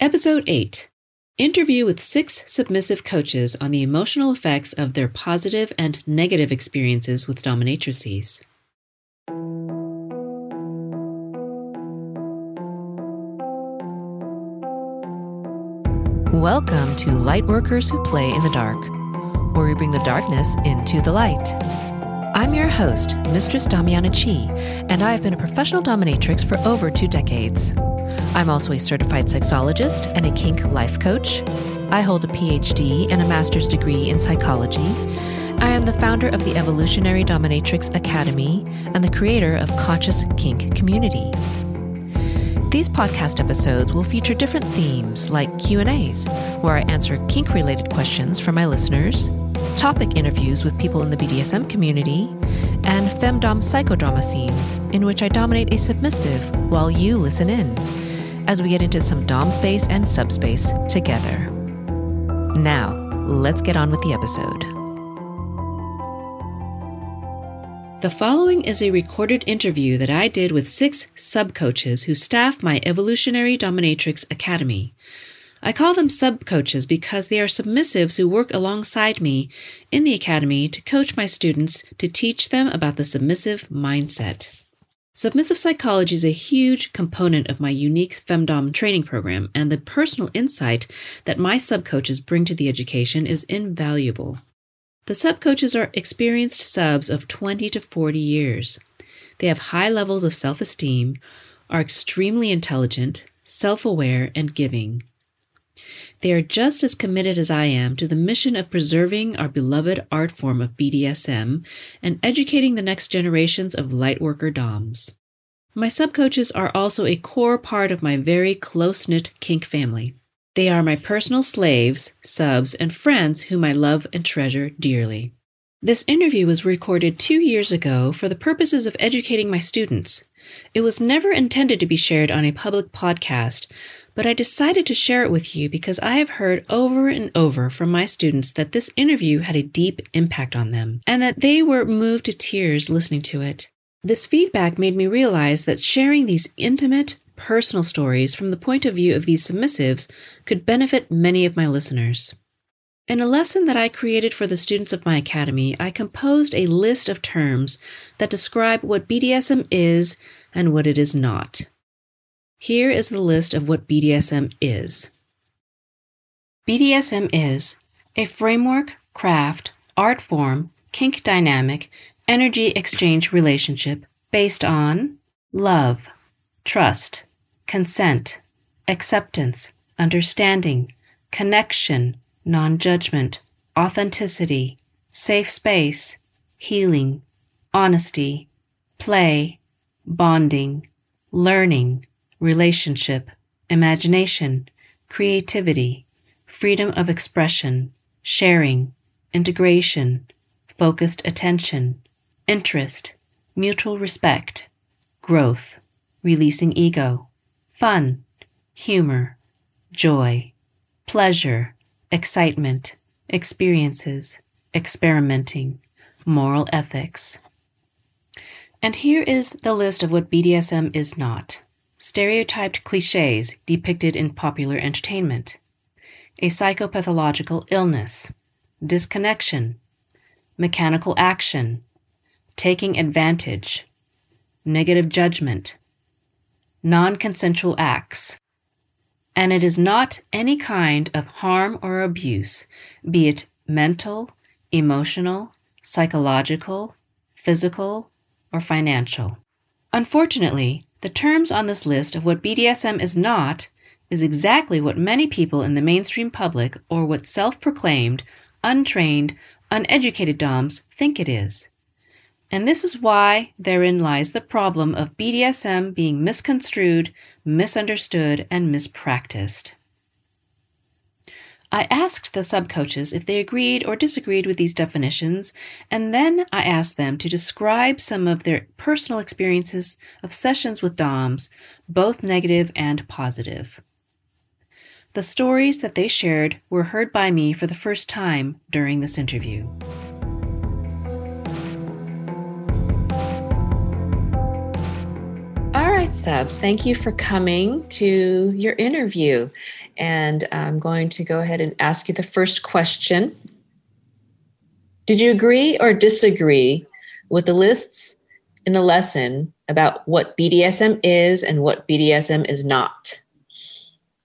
Episode 8 Interview with six submissive coaches on the emotional effects of their positive and negative experiences with dominatrices. Welcome to Lightworkers Who Play in the Dark, where we bring the darkness into the light. I'm your host, Mistress Damiana Chi, and I have been a professional dominatrix for over two decades. I'm also a certified sexologist and a kink life coach. I hold a PhD and a master's degree in psychology. I am the founder of the Evolutionary Dominatrix Academy and the creator of Conscious Kink Community. These podcast episodes will feature different themes like Q&As, where I answer kink-related questions from my listeners, topic interviews with people in the BDSM community, and femdom psychodrama scenes in which I dominate a submissive while you listen in as we get into some dom space and subspace together. Now, let's get on with the episode. The following is a recorded interview that I did with six sub coaches who staff my Evolutionary Dominatrix Academy. I call them sub coaches because they are submissives who work alongside me in the academy to coach my students to teach them about the submissive mindset. Submissive psychology is a huge component of my unique femdom training program, and the personal insight that my sub coaches bring to the education is invaluable. The sub coaches are experienced subs of 20 to 40 years. They have high levels of self esteem, are extremely intelligent, self aware, and giving. They are just as committed as I am to the mission of preserving our beloved art form of BDSM and educating the next generations of lightworker DOMs. My subcoaches are also a core part of my very close knit kink family. They are my personal slaves, subs, and friends whom I love and treasure dearly. This interview was recorded two years ago for the purposes of educating my students. It was never intended to be shared on a public podcast, but I decided to share it with you because I have heard over and over from my students that this interview had a deep impact on them and that they were moved to tears listening to it. This feedback made me realize that sharing these intimate, personal stories from the point of view of these submissives could benefit many of my listeners. In a lesson that I created for the students of my academy, I composed a list of terms that describe what BDSM is and what it is not. Here is the list of what BDSM is BDSM is a framework, craft, art form, kink dynamic, energy exchange relationship based on love, trust, consent, acceptance, understanding, connection, non judgment, authenticity, safe space, healing, honesty, play, bonding, learning, relationship, imagination, creativity, freedom of expression, sharing, integration, focused attention, interest, mutual respect, growth, releasing ego, fun, humor, joy, pleasure, excitement, experiences, experimenting, moral ethics. And here is the list of what BDSM is not. Stereotyped cliches depicted in popular entertainment, a psychopathological illness, disconnection, mechanical action, taking advantage, negative judgment, non consensual acts. And it is not any kind of harm or abuse, be it mental, emotional, psychological, physical, or financial. Unfortunately, the terms on this list of what BDSM is not is exactly what many people in the mainstream public or what self proclaimed, untrained, uneducated DOMs think it is. And this is why therein lies the problem of BDSM being misconstrued, misunderstood, and mispracticed. I asked the subcoaches if they agreed or disagreed with these definitions, and then I asked them to describe some of their personal experiences of sessions with DOMs, both negative and positive. The stories that they shared were heard by me for the first time during this interview. Right, subs. Thank you for coming to your interview. And I'm going to go ahead and ask you the first question. Did you agree or disagree with the lists in the lesson about what BDSM is and what BDSM is not?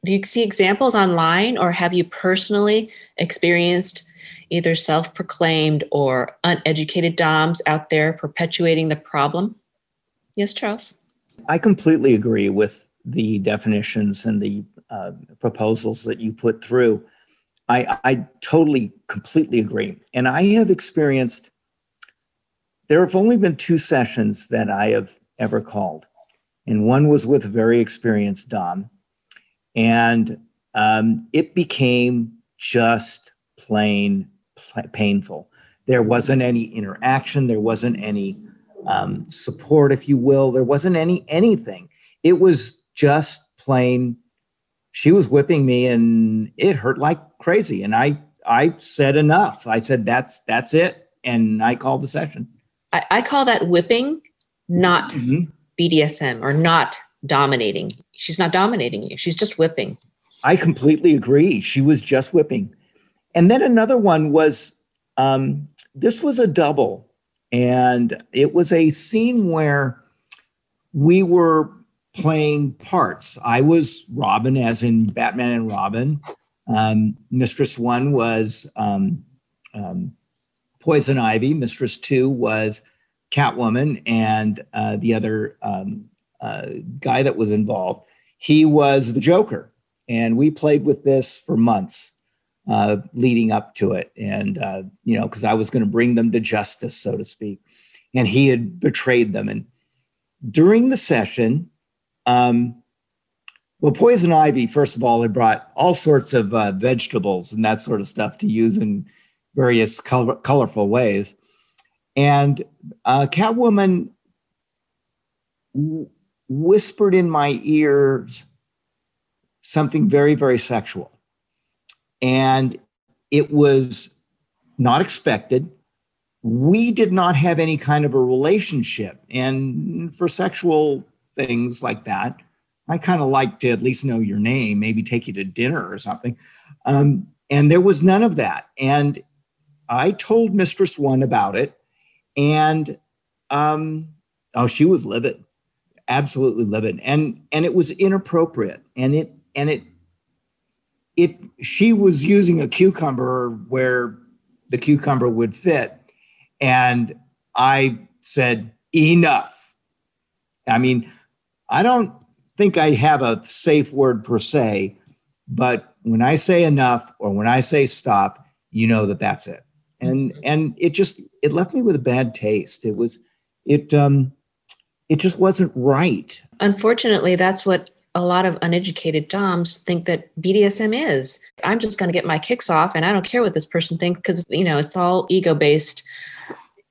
Do you see examples online or have you personally experienced either self proclaimed or uneducated DOMs out there perpetuating the problem? Yes, Charles. I completely agree with the definitions and the uh, proposals that you put through. I, I totally, completely agree. And I have experienced, there have only been two sessions that I have ever called. And one was with a very experienced Dom. And um, it became just plain pl- painful. There wasn't any interaction, there wasn't any um, support, if you will. There wasn't any anything. It was just plain. She was whipping me, and it hurt like crazy. And I I said enough. I said that's that's it, and I called the session. I, I call that whipping, not mm-hmm. BDSM or not dominating. She's not dominating you. She's just whipping. I completely agree. She was just whipping. And then another one was um, this was a double and it was a scene where we were playing parts. I was Robin, as in Batman and Robin. Um, Mistress One was um, um, Poison Ivy. Mistress Two was Catwoman, and uh, the other um, uh, guy that was involved, he was the Joker. And we played with this for months uh, leading up to it. And, uh, you know, because I was going to bring them to justice, so to speak. And he had betrayed them. And during the session, um, well, Poison Ivy, first of all, had brought all sorts of uh, vegetables and that sort of stuff to use in various color- colorful ways. And uh, Catwoman w- whispered in my ears something very, very sexual and it was not expected. We did not have any kind of a relationship. And for sexual things like that, I kind of like to at least know your name, maybe take you to dinner or something. Um, and there was none of that. And I told Mistress One about it. And um, oh, she was livid, absolutely livid. And and it was inappropriate. And it and it it she was using a cucumber where the cucumber would fit and i said enough. I mean i don't think i have a safe word per se but when i say enough or when i say stop you know that that's it. And mm-hmm. and it just it left me with a bad taste. It was it um it just wasn't right. Unfortunately that's what a lot of uneducated DOMs think that BDSM is. I'm just going to get my kicks off and I don't care what this person thinks because, you know, it's all ego based.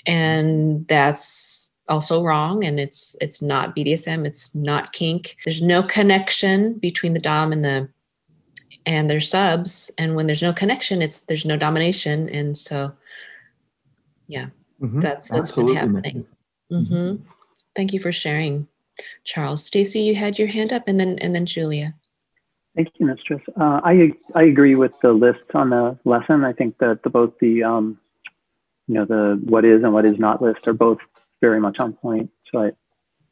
And that's also wrong and it's it's not BDSM, it's not kink. There's no connection between the dom and the and their subs and when there's no connection it's there's no domination and so yeah. Mm-hmm. That's what's Absolutely. been happening. Mm-hmm. Thank you for sharing. Charles. Stacy, you had your hand up, and then and then Julia. Thank you, Mistress. Uh, I I agree with the list on the lesson. I think that the, both the um, you know the what is and what is not list are both very much on point. So I,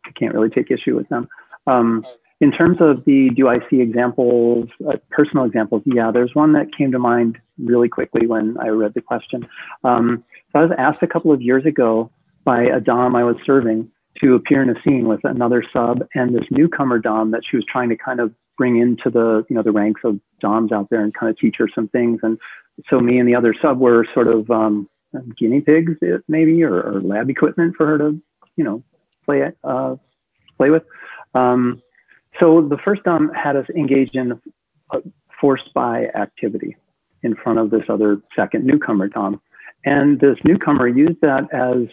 I can't really take issue with them. Um, in terms of the do I see examples, uh, personal examples? Yeah, there's one that came to mind really quickly when I read the question. Um, so I was asked a couple of years ago by a dom I was serving to appear in a scene with another sub and this newcomer dom that she was trying to kind of bring into the you know the ranks of doms out there and kind of teach her some things. And so me and the other sub were sort of um, guinea pigs maybe or, or, lab equipment for her to you know play uh, play with. Um, so the first dom had us engage in forced bi activity in front of this other second newcomer dom. And this newcomer used that as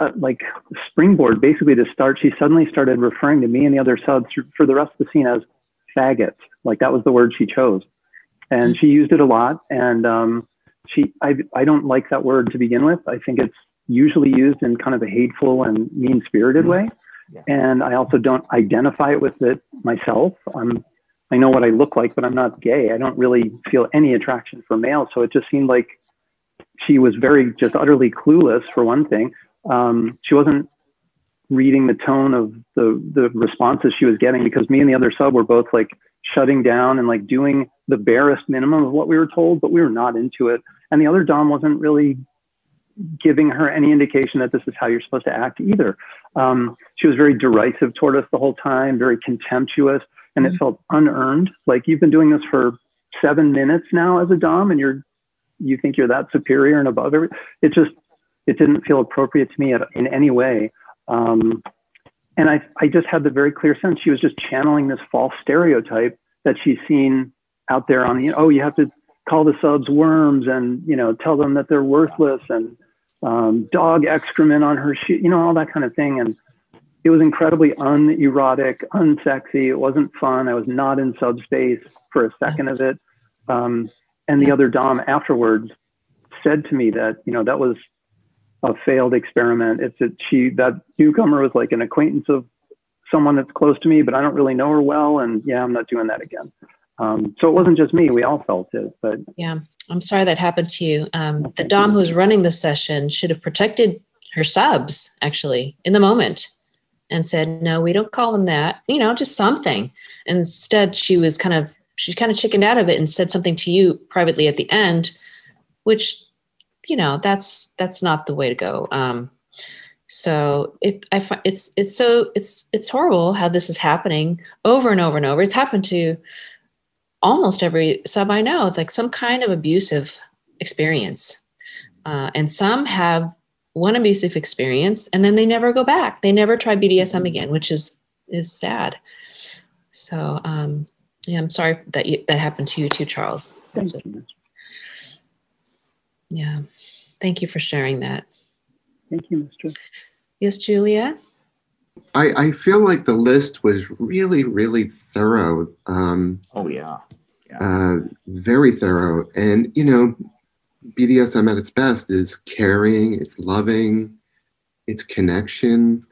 uh, like springboard basically to start she suddenly started referring to me and the other subs for the rest of the scene as faggots like that was the word she chose and she used it a lot and um, she I, I don't like that word to begin with i think it's usually used in kind of a hateful and mean spirited way. Yeah. And I also don't identify it with it myself. I'm, I know what I look like, but I'm not gay. I don't really feel any attraction for males. So it just seemed like she was very, just utterly clueless for one thing. Um, she wasn't reading the tone of the, the responses she was getting because me and the other sub were both like shutting down and like doing the barest minimum of what we were told, but we were not into it. And the other Dom wasn't really giving her any indication that this is how you're supposed to act either. Um, she was very derisive toward us the whole time, very contemptuous, and it mm-hmm. felt unearned. Like you've been doing this for seven minutes now as a dom, and you're you think you're that superior and above everything. It just it didn't feel appropriate to me at, in any way. Um, and I, I just had the very clear sense she was just channeling this false stereotype that she's seen out there on the, oh, you have to call the subs worms and, you know, tell them that they're worthless and um, dog excrement on her shoe, you know, all that kind of thing. And it was incredibly unerotic, unsexy. It wasn't fun. I was not in subspace for a second of it. Um, and the other Dom afterwards said to me that, you know, that was a failed experiment. It's that she, that newcomer was like an acquaintance of someone that's close to me, but I don't really know her well. And yeah, I'm not doing that again. Um, so it wasn't just me; we all felt it. But yeah, I'm sorry that happened to you. Um, the dom who was running the session should have protected her subs actually in the moment, and said, "No, we don't call them that. You know, just something." Instead, she was kind of she kind of chickened out of it and said something to you privately at the end, which you know that's that's not the way to go. Um, so it I find it's it's so it's it's horrible how this is happening over and over and over. It's happened to almost every sub I know, it's like some kind of abusive experience. Uh, and some have one abusive experience and then they never go back. They never try BDSM again, which is is sad. So um, yeah, I'm sorry that you, that happened to you too, Charles. Thank you. Yeah, thank you for sharing that. Thank you, Mr. Yes, Julia. I, I feel like the list was really, really thorough. Um, oh yeah, yeah. Uh, very thorough, and you know, BDSM at its best is caring, it's loving, it's connection,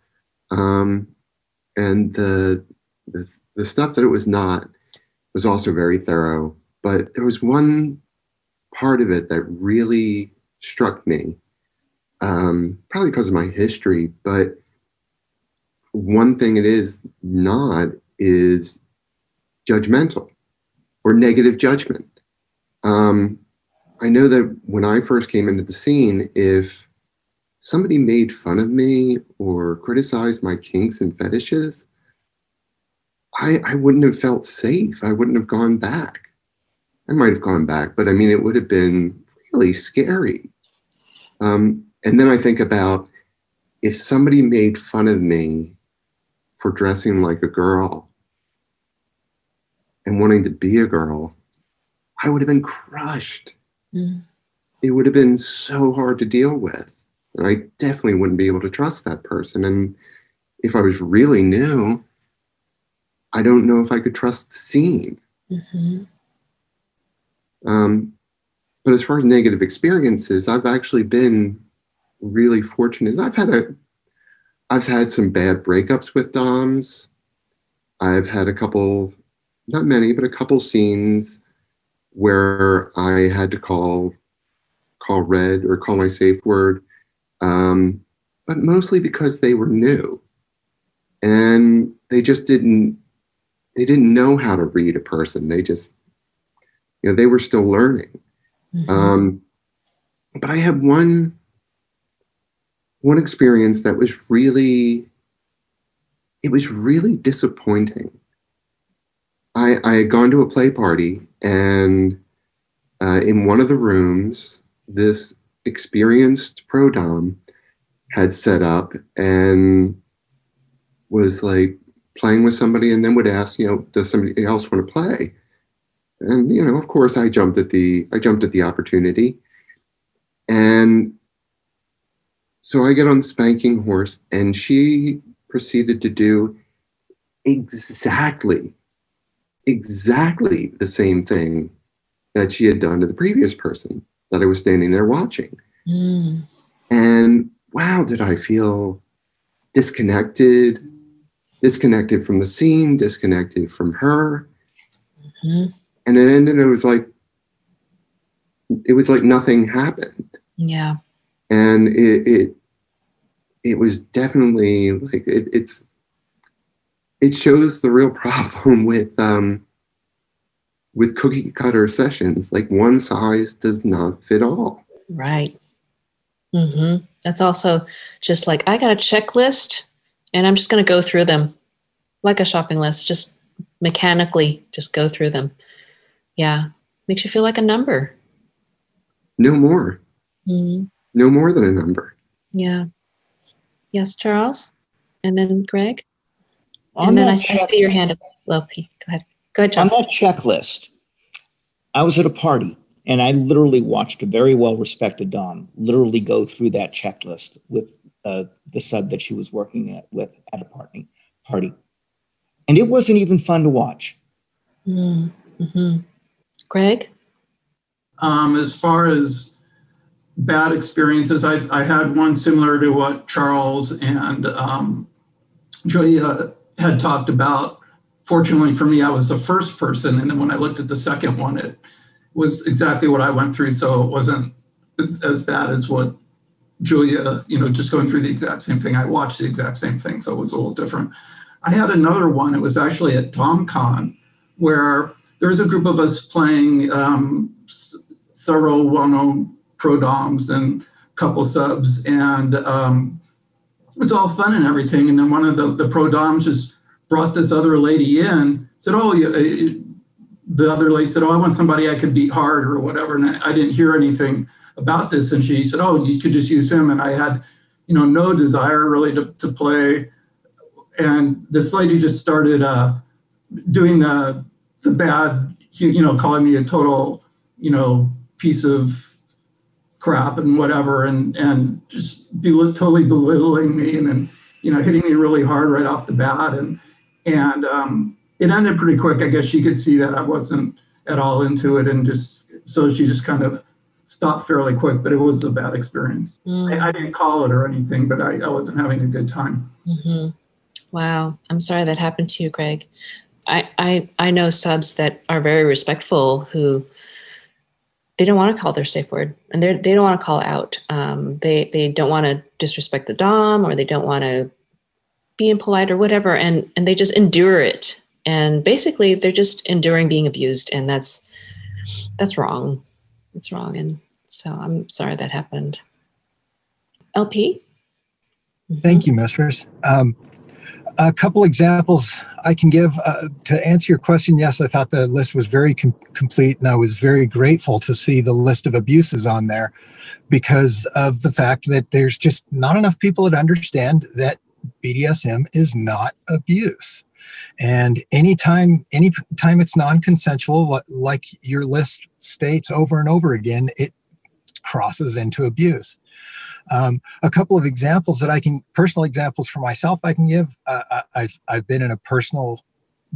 um, and the, the the stuff that it was not was also very thorough. But there was one part of it that really struck me, um, probably because of my history, but one thing it is not is judgmental or negative judgment. Um, I know that when I first came into the scene, if somebody made fun of me or criticized my kinks and fetishes, I, I wouldn't have felt safe. I wouldn't have gone back. I might have gone back, but I mean, it would have been really scary. Um, and then I think about if somebody made fun of me for dressing like a girl and wanting to be a girl, I would have been crushed. Mm. It would have been so hard to deal with. And I definitely wouldn't be able to trust that person. And if I was really new, I don't know if I could trust the scene. Mm-hmm. Um, but as far as negative experiences, I've actually been really fortunate. I've had a I've had some bad breakups with DOMs. I've had a couple, not many, but a couple scenes where I had to call call red or call my safe word, um, but mostly because they were new and they just didn't they didn't know how to read a person. They just you know they were still learning. Mm-hmm. Um, but I had one one experience that was really it was really disappointing. I, I had gone to a play party, and uh, in one of the rooms, this experienced pro dom had set up and was like playing with somebody, and then would ask, you know, does somebody else want to play? And you know, of course, I jumped at the I jumped at the opportunity, and so I get on the spanking horse, and she proceeded to do exactly, exactly the same thing that she had done to the previous person that I was standing there watching. Mm. And wow, did I feel disconnected, disconnected from the scene, disconnected from her. Mm-hmm. And it ended, it was like, it was like nothing happened. Yeah. And it, it, it was definitely like, it, it's, it shows the real problem with, um, with cookie cutter sessions. Like one size does not fit all. Right. Mm-hmm. That's also just like I got a checklist and I'm just going to go through them like a shopping list, just mechanically just go through them. Yeah. Makes you feel like a number. No more. Mm-hmm. No more than a number. Yeah. Yes, Charles? And then Greg? On and then I, check- I see your hand up low. Go ahead. Go ahead, Charles. On that checklist, I was at a party and I literally watched a very well respected Dom literally go through that checklist with uh, the sub that she was working at, with at a party. Party, and it wasn't even fun to watch. Mm-hmm. Greg, um, as far as bad experiences, I, I had one similar to what Charles and um, Julia had talked about. Fortunately for me, I was the first person, and then when I looked at the second one, it was exactly what I went through. So it wasn't as, as bad as what Julia, you know, just going through the exact same thing. I watched the exact same thing, so it was a little different. I had another one. It was actually at DomCon, where there was a group of us playing um, several well-known pro doms and couple subs, and um, it was all fun and everything. And then one of the, the pro doms just brought this other lady in, said, "Oh, you, the other lady said, "Oh, I want somebody I could beat hard or whatever," and I, I didn't hear anything about this. And she said, "Oh, you could just use him." And I had, you know, no desire really to, to play. And this lady just started uh, doing the the bad, you know, calling me a total, you know, piece of crap and whatever, and and just be totally belittling me and then you know hitting me really hard right off the bat and and um, it ended pretty quick. I guess she could see that I wasn't at all into it, and just so she just kind of stopped fairly quick. But it was a bad experience. Mm. I, I, didn't call it or anything, but I, I wasn't having a good time. Mm-hmm. Wow, I'm sorry that happened to you, Greg. I, I I know subs that are very respectful who they don't want to call their safe word and they they don't want to call out. Um, they they don't want to disrespect the dom or they don't want to be impolite or whatever, and and they just endure it. And basically they're just enduring being abused and that's that's wrong. It's wrong and so i'm sorry that happened. Lp thank you mistress. Um, a couple examples i can give uh, to answer your question yes i thought the list was very com- complete and i was very grateful to see the list of abuses on there because of the fact that there's just not enough people that understand that bdsm is not abuse and anytime, anytime it's non-consensual, like your list states over and over again, it crosses into abuse. Um, a couple of examples that I can, personal examples for myself, I can give. Uh, I've I've been in a personal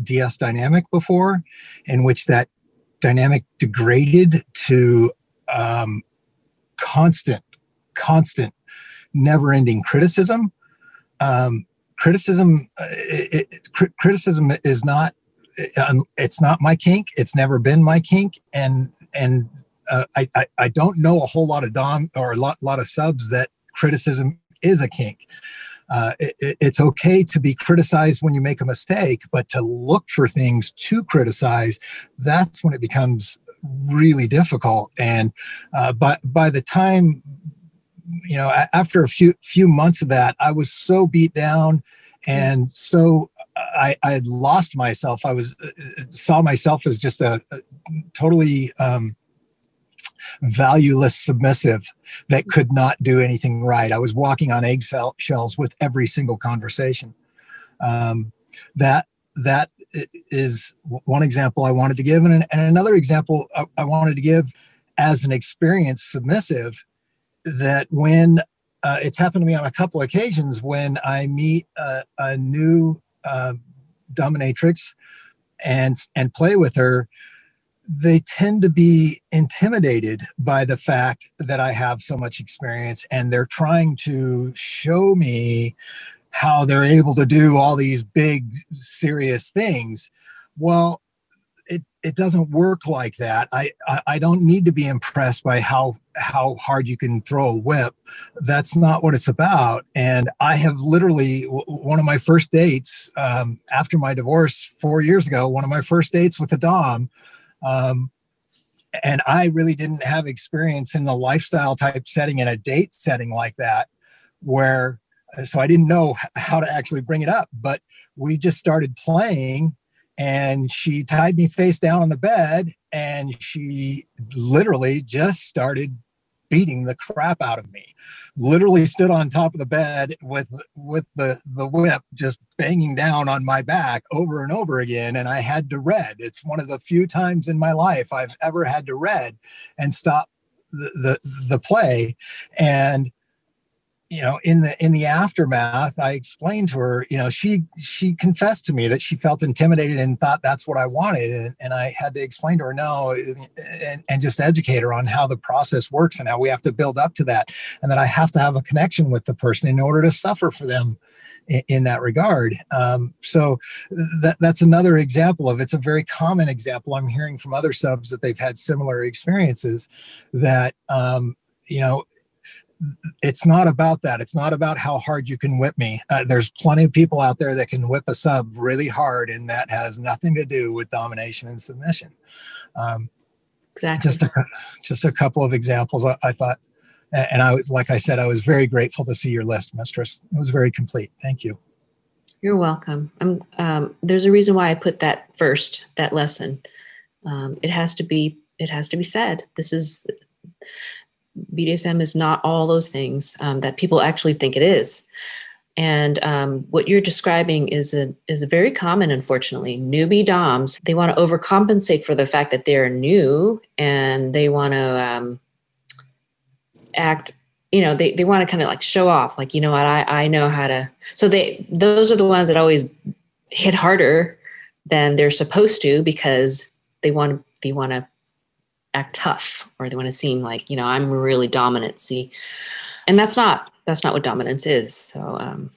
DS dynamic before, in which that dynamic degraded to um, constant, constant, never-ending criticism. Um, criticism uh, it, it, criticism is not uh, it's not my kink it's never been my kink and and uh, I, I, don't know a whole lot of dom or a lot lot of subs that criticism is a kink. Uh, it, it's okay to be criticized when you make a mistake but to look for things to criticize that's when it becomes really difficult. And uh, but by the time you know after a few few months of that i was so beat down and so i i had lost myself. I was uh, saw myself as just a, a totally um, valueless submissive that could not do anything right. I was walking on egg shells with every single conversation. Um, that that is one example i wanted to give and, and another example I, I wanted to give as an experienced submissive that when uh, it's happened to me on a couple occasions when I meet a, a new uh, dominatrix and and play with her, they tend to be intimidated by the fact that I have so much experience and they're trying to show me how they're able to do all these big serious things. Well, it, it doesn't work like that. I, I, I don't need to be impressed by how how hard you can throw a whip. That's not what it's about. And I have literally one of my first dates um, after my divorce four years ago. One of my first dates with a dom, um, and I really didn't have experience in a lifestyle type setting in a date setting like that, where so I didn't know how to actually bring it up. But we just started playing and she tied me face down on the bed and she literally just started beating the crap out of me. Literally stood on top of the bed with with the the whip just banging down on my back over and over again. And i had to red. It's one of the few times in my life i've ever had to red and stop the the, the play. And you know in the in the aftermath i explained to her you know she she confessed to me that she felt intimidated and thought that's what i wanted. And, and i had to explain to her no and, and just educate her on how the process works and how we have to build up to that and that i have to have a connection with the person in order to suffer for them in, that regard. Um, so that that's another example of it's a very common example i'm hearing from other subs that they've had similar experiences that um, you know it's not about that. It's not about how hard you can whip me. Uh, there's plenty of people out there that can whip a sub really hard, and that has nothing to do with domination and submission. Um, exactly. Just a just a couple of examples. I, I thought, and I was like I said, I was very grateful to see your list, Mistress. It was very complete. Thank you. You're welcome. I'm, um, there's a reason why I put that first. That lesson. Um, it has to be. It has to be said. This is BDSM is not all those things um, that people actually think it is. And um, what you're describing is a is a very common, unfortunately. Newbie DOMs they want to overcompensate for the fact that they're new and they want to um, act. You know, they, they want to kind of like show off, like you know what I I know how to. So they those are the ones that always hit harder than they're supposed to because they want they want to act tough or they want to seem like you know i'm really dominant see? And that's not that's not what dominance is so um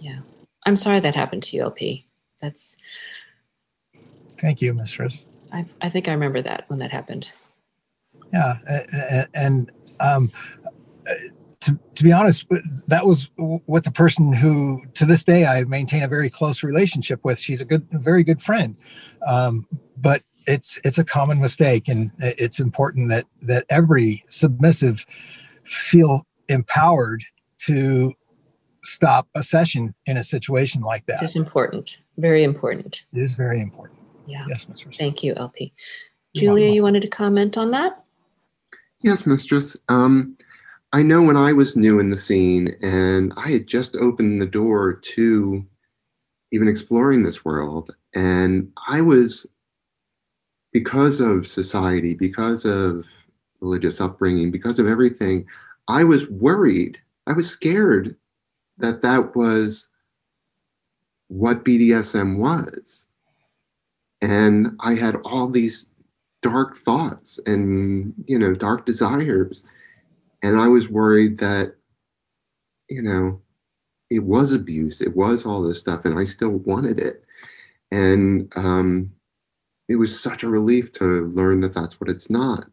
yeah. I'm sorry that happened to you lp that's thank you mistress i i think i remember that when that happened. Yeah and um to, to be honest, that was what the person who, to this day, I maintain a very close relationship with. She's a good, very good friend. Um, but it's it's a common mistake and it's important that that every submissive feel empowered to stop a session in a situation like that. It's important. Very important. It is very important. Yeah. Yes mistress thank you lp julia you wanted to comment on that? Yes mistress. Um, i know when i was new in the scene and i had just opened the door to even exploring this world and i was because of society, because of religious upbringing, because of everything, I was worried. I was scared that that was what BDSM was. And I had all these dark thoughts and, you know, dark desires. And I was worried that, you know, it was abuse, it was all this stuff, and I still wanted it. And um, it was such a relief to learn that that's what it's not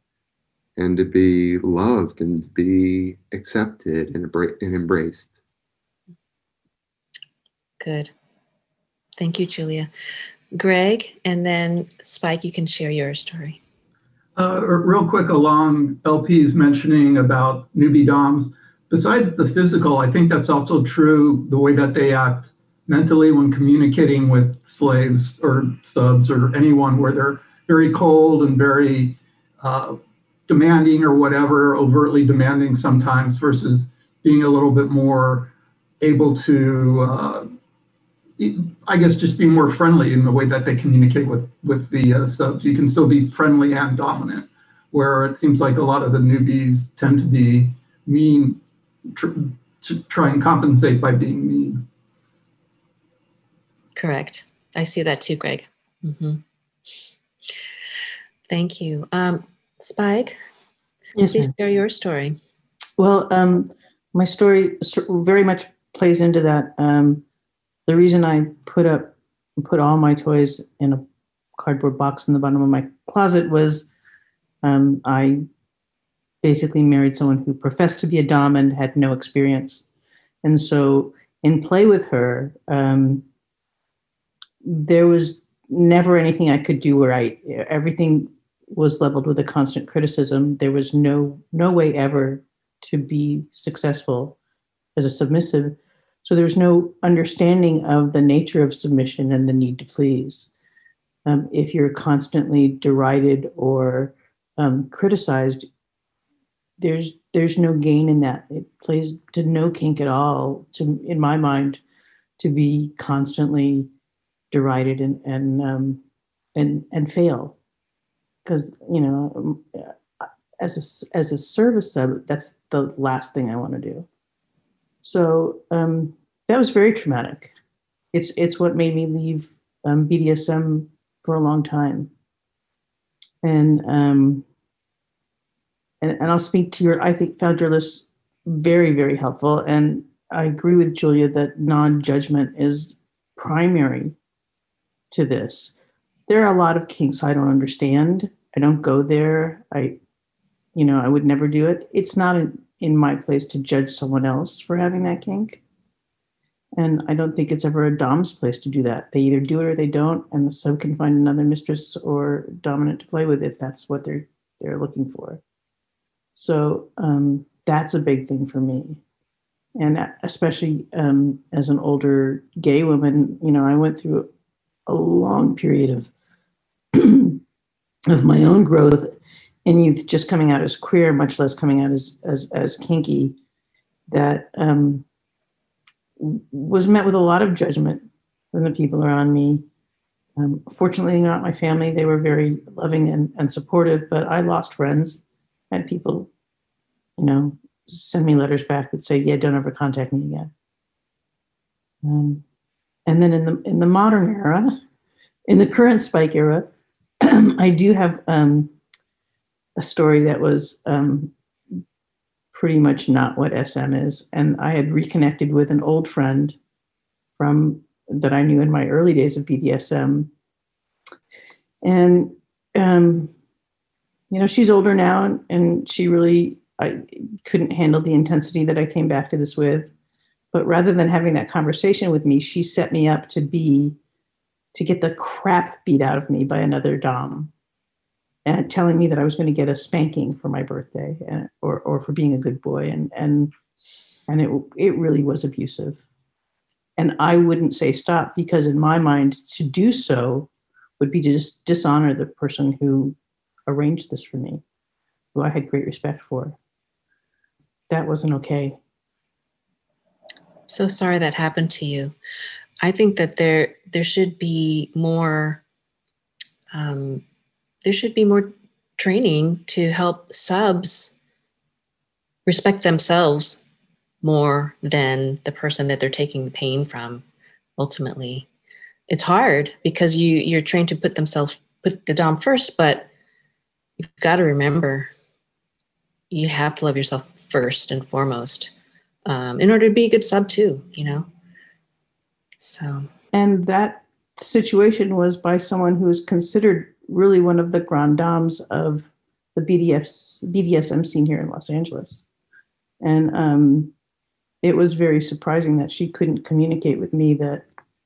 and to be loved and to be accepted and, and embraced. Good. Thank you, Julia. Greg, and then Spike, you can share your story. Uh, real quick, along LP's mentioning about newbie DOMs, besides the physical, I think that's also true the way that they act mentally when communicating with slaves or subs or anyone where they're very cold and very uh, demanding or whatever, overtly demanding sometimes, versus being a little bit more able to, uh, I guess, just be more friendly in the way that they communicate with with the uh, subs. You can still be friendly and dominant, where it seems like a lot of the newbies tend to be mean, tr- to try and compensate by being mean. Correct. I see that too, Greg. Mm-hmm. Thank you. Um, Spike, Yes, please ma'am. share your story. Well, um, my story very much plays into that. Um, the reason I put up put all my toys in a cardboard box in the bottom of my closet was um, I basically married someone who professed to be a dom and had no experience, and so in play with her, um, there was never anything I could do right. Everything was leveled with a constant criticism. There was no no way ever to be successful as a submissive. So there was no understanding of the nature of submission and the need to please. Um, if you're constantly derided or um, criticized, there's there's no gain in that. It plays to no kink at all. To in my mind, to be constantly derided and and um, and and fail, because you know um, as a, as a service sub, that's the last thing I want to do. So um, that was very traumatic. It's it's what made me leave um, BDSM for a long time. And um, and and I'll speak to your. I think found your list very very helpful, and I agree with Julia that non-judgment is primary to this. There are a lot of kinks I don't understand. I don't go there. I you know, I would never do it. It's not in, in my place to judge someone else for having that kink. And I don't think it's ever a dom's place to do that. They either do it or they don't, and the sub can find another mistress or dominant to play with if that's what they're they're looking for. So um, that's a big thing for me, and especially um, as an older gay woman, you know, I went through a long period of of my own growth in youth just coming out as queer, much less coming out as as, as kinky, that um, was met with a lot of judgment from the people around me. Um, fortunately, not my family. They were very loving and, and supportive, but I lost friends. Had people, you know, send me letters back that say, "Yeah, don't ever contact me again." Um, and then in the in the modern era, in the current Spike era, I do have um, a story that was um, pretty much not what SM is. And I had reconnected with an old friend from that I knew in my early days of BDSM. And um, you know, she's older now, and, and she really I couldn't handle the intensity that I came back to this with. But rather than having that conversation with me, she set me up to be to get the crap beat out of me by another dom and telling me that I was going to get a spanking for my birthday and, or, or for being a good boy. And, and, and it, it really was abusive. And I wouldn't say stop because in my mind, to do so would be to just dishonor the person who arranged this for me, who I had great respect for. That wasn't okay. So sorry that happened to you. I think that there there should be more um, there should be more training to help subs respect themselves more than the person that they're taking the pain from ultimately it's hard because you you're trained to put themselves put the dom first but you've got to remember you have to love yourself first and foremost um, in order to be a good sub too you know so And that situation was by someone who is considered really one of the grand dames of the BDS, BDSM scene here in Los Angeles. And um, it was very surprising that she couldn't communicate with me that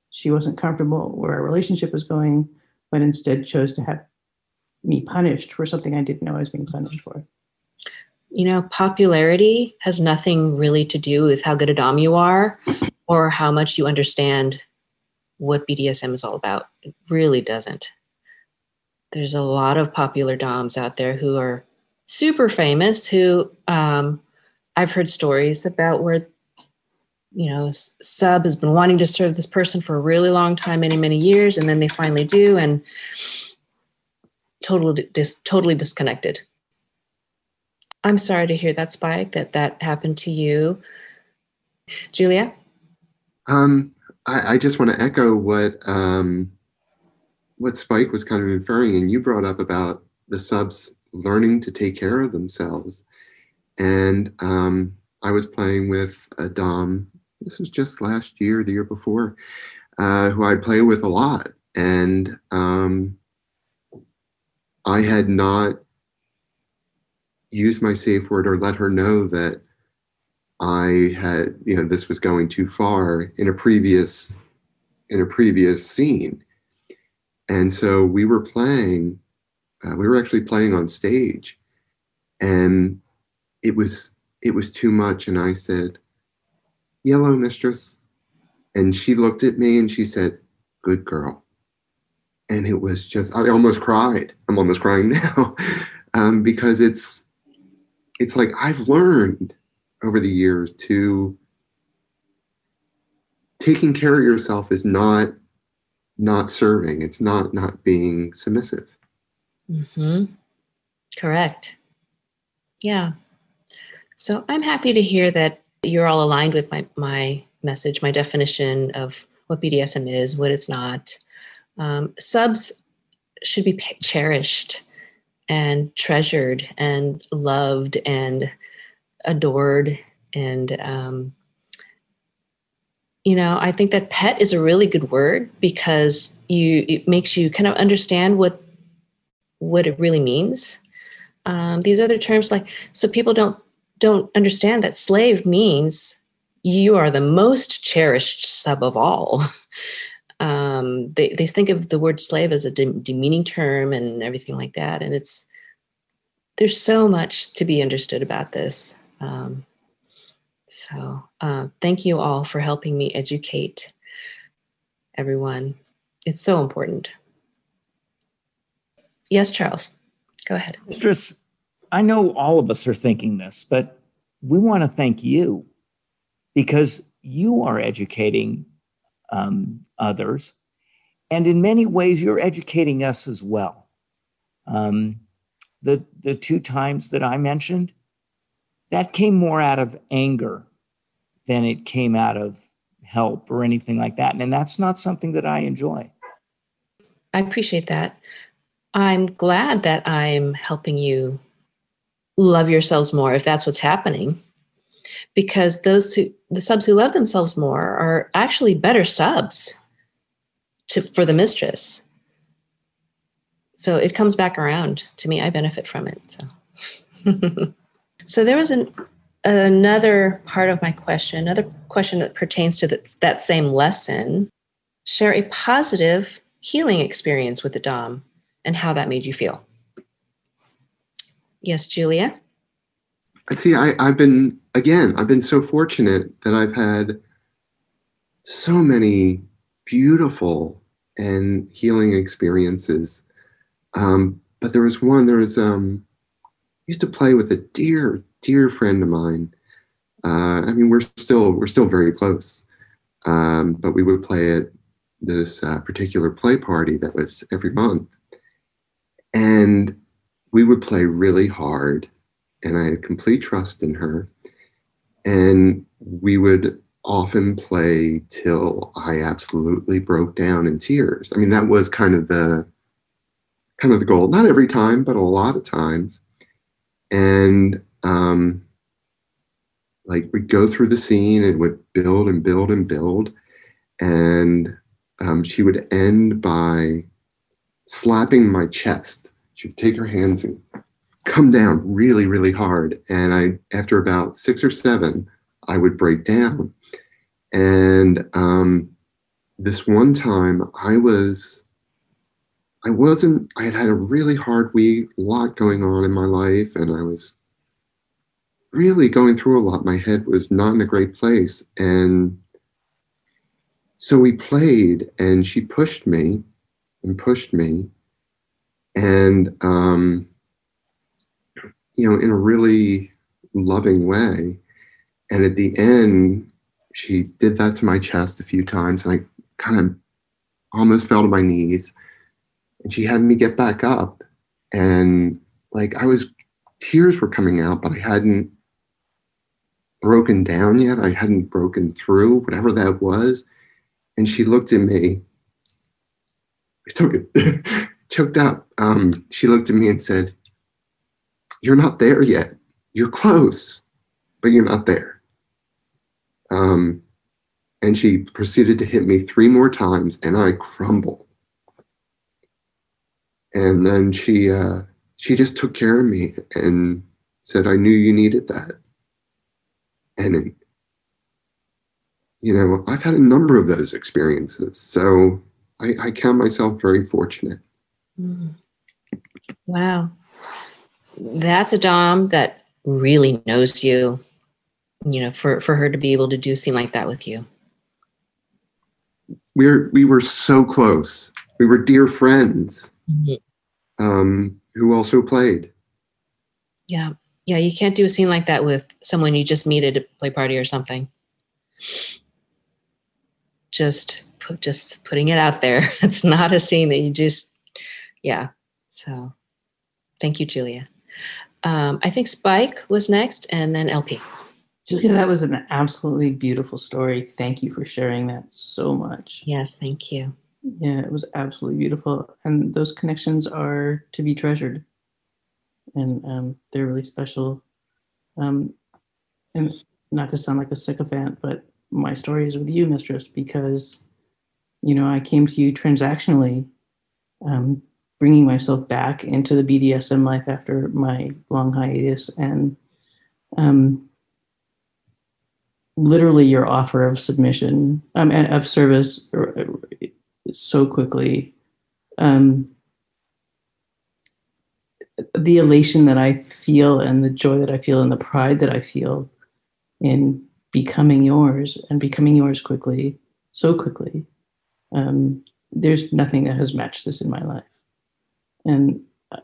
she wasn't comfortable where our relationship was going, but instead chose to have me punished for something I didn't know I was being punished for. You know popularity has nothing really to do with how good a dom you are or how much you understand what bdsm is all about. It really doesn't. There's a lot of popular doms out there who are super famous who um, i've heard stories about where you know sub has been wanting to serve this person for a really long time many many years and then they finally do and totally dis- totally disconnected i'm sorry to hear that spike that that happened to you julia Um, I, I just want to echo what um, what Spike was kind of inferring, and you brought up about the subs learning to take care of themselves. And um, I was playing with a Dom, this was just last year, the year before, uh, who I play with a lot. And um, I had not used my safe word or let her know that I had, you know, this was going too far in a previous in a previous scene. And so we were playing, uh, we were actually playing on stage, and it was it was too much. And I said, "Yellow mistress," and she looked at me and she said, "Good girl." And it was just I almost cried. I'm almost crying now um, because it's it's like I've learned over the years to taking care of yourself is not not serving. It's not not being submissive. Mm-hmm. correct. Yeah. So i'm happy to hear that you're all aligned with my my message my definition of what bdsm is what it's not. Um, subs should be cherished and treasured and loved and adored. And um, you know i think that pet is a really good word because you it makes you kind of understand what what it really means. Um, these other terms like so people don't don't understand that slave means you are the most cherished sub of all um, they, they think of the word slave as a de- demeaning term and everything like that and it's there's so much to be understood about this um, so uh, thank you all for helping me educate everyone. It's so important. Yes, Charles, go ahead. Mistress, I know all of us are thinking this, but we want to thank you because you are educating um, others. And in many ways, you're educating us as well. Um, the, the two times that I mentioned, that came more out of anger than it came out of help or anything like that. And that's not something that I enjoy. I appreciate that. I'm glad that I'm helping you love yourselves more if that's what's happening. Because those who the subs who love themselves more are actually better subs to for the mistress. So it comes back around to me. I benefit from it. So So there was an, another part of my question, another question that pertains to that, that same lesson. Share a positive healing experience with the Dom and how that made you feel. Yes, Julia? See, I, I've been, again, I've been so fortunate that I've had so many beautiful and healing experiences. Um, but there was one, there was um, used to play with a dear, dear friend of mine. Uh, I mean, we're still we're still very close, um, but we would play at this uh, particular play party that was every month, and we would play really hard, and I had complete trust in her, and we would often play till I absolutely broke down in tears. I mean, that was kind of the kind of the goal. Not every time, but a lot of times. And um, like we'd go through the scene and would build and build and build. And um, she would end by slapping my chest. She would take her hands and come down really really hard. And i after about six or seven i would break down and um, this one time i was I wasn't, I had had a really hard week, a lot going on in my life, and I was really going through a lot. My head was not in a great place. And so we played, and she pushed me and pushed me. And, um, you know, in a really loving way. And at the end, she did that to my chest a few times, and I kind of almost fell to my knees and she had me get back up and like i was tears were coming out but i hadn't broken down yet i hadn't broken through whatever that was and she looked at me I choked up. Um, she looked at me and said, You're not there yet. You're close, but you're not there. Um, and she proceeded to hit me three more times, and I crumbled. And then she uh, she just took care of me and said, "I knew you needed that." And you know, I've had a number of those experiences, so I, I count myself very fortunate. Mm. Wow. That's a Dom that really knows you, you know, for, for her to be able to do a scene like that with you. We're, we were so close. We were dear friends Mm-hmm. um, who also played. Yeah. Yeah. You can't do a scene like that with someone you just meet at a play party or something. Just put, just putting it out there. It's not a scene that you just, yeah. So thank you, Julia. Um, I think Spike was next and then LP. Julia, that was an absolutely beautiful story. Thank you for sharing that so much. Yes, thank you. Yeah, it was absolutely beautiful. And those connections are to be treasured. And um, they're really special. Um, and not to sound like a sycophant, but my story is with you, Mistress, because, you know, I came to you transactionally, um, bringing myself back into the BDSM life after my long hiatus. And um, literally your offer of submission, um, and of service so quickly. Um, the elation that I feel and the joy that I feel and the pride that I feel in becoming yours and becoming yours quickly, so quickly. Um, there's nothing that has matched this in my life. And uh,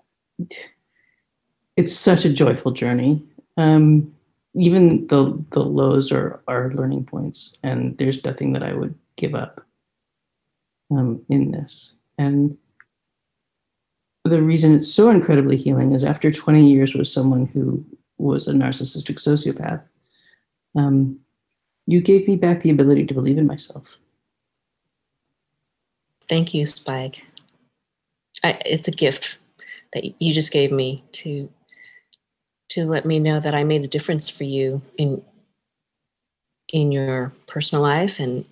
it's such a joyful journey. Um, even the the lows are are learning points, and there's nothing that I would give up um, in this. And the reason it's so incredibly healing is after 20 years with someone who was a narcissistic sociopath, um, you gave me back the ability to believe in myself. Thank you, Spike. I, it's a gift that you just gave me to to let me know that I made a difference for you in in your personal life and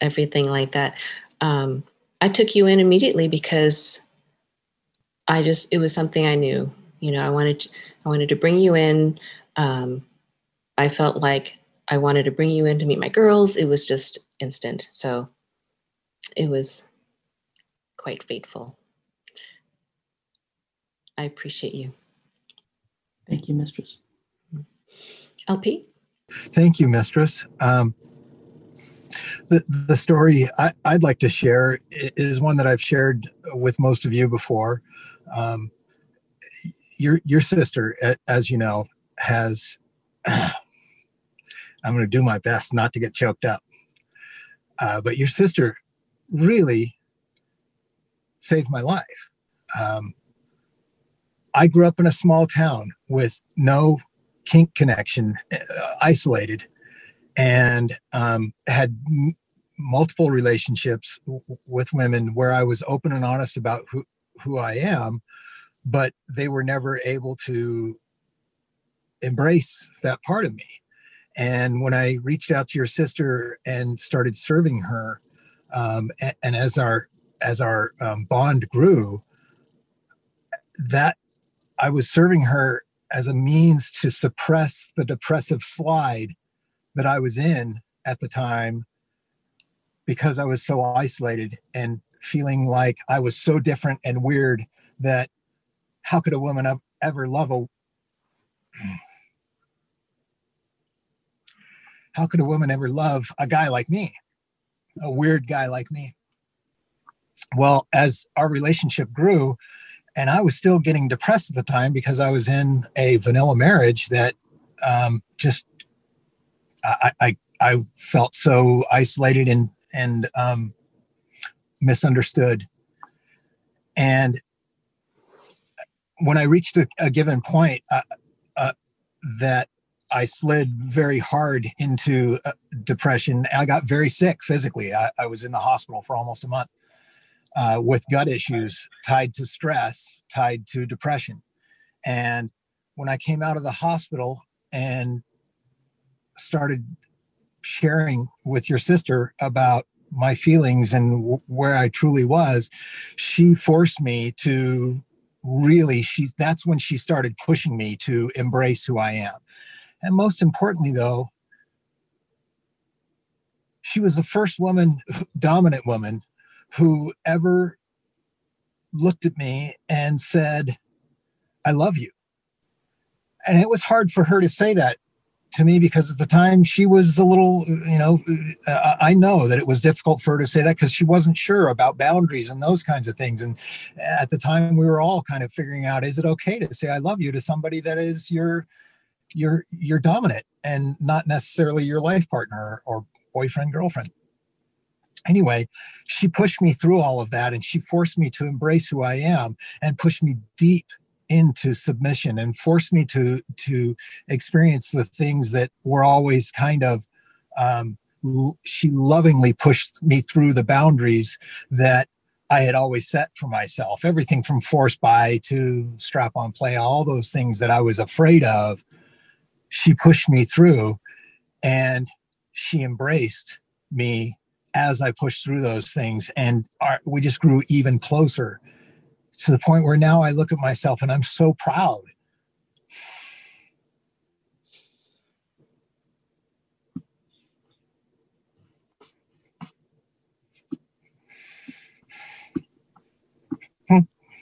everything like that. Um, I took you in immediately because I just it was something I knew. You know, I wanted to, I wanted to bring you in. Um, I felt like I wanted to bring you in to meet my girls. It was just instant. So it was quite fateful. I appreciate you. Thank you, Mistress. LP? Thank you, Mistress. Um, the, the story I, would like to share is one that I've shared with most of you before. Um, your your sister, as you know, has. I'm going to do my best not to get choked up. Uh, but your sister really saved my life. Um, I grew up in a small town with no kink connection, uh, isolated, and um, had m- multiple relationships w- with women where I was open and honest about who, who I am, but they were never able to embrace that part of me. And when I reached out to your sister and started serving her, um, and, and, as our as our um, bond grew, that I was serving her as a means to suppress the depressive slide that I was in at the time because I was so isolated and feeling like I was so different and weird that how could a woman ever love a how could a woman ever love a guy like me a weird guy like me? Well as our relationship grew and I was still getting depressed at the time because I was in a vanilla marriage that um, just I, I, I felt so isolated and and um, misunderstood. And when I reached a, a given point, uh, uh, that I slid very hard into uh, depression. I got very sick physically. I, I, was in the hospital for almost a month. Uh, with gut issues tied to stress, tied to depression. And when I came out of the hospital and started sharing with your sister about my feelings and w- where I truly was, she forced me to really she that's when she started pushing me to embrace who I am. And most importantly though, she was the first woman, dominant woman, who ever looked at me and said, I love you. And it was hard for her to say that to me because at the time she was a little, you know, uh, I know that it was difficult for her to say that because she wasn't sure about boundaries and those kinds of things. And at the time, we were all kind of figuring out: is it okay to say "I love you" to somebody that is your your your dominant and not necessarily your life partner or boyfriend girlfriend? Anyway, she pushed me through all of that, and she forced me to embrace who I am and pushed me deep into submission and forced me to to experience the things that were always kind of um, she lovingly pushed me through the boundaries that I had always set for myself. Everything from force bi to strap on play, all those things that I was afraid of, she pushed me through and she embraced me as I pushed through those things. And our, we just grew even closer to the point where now I look at myself and I'm so proud.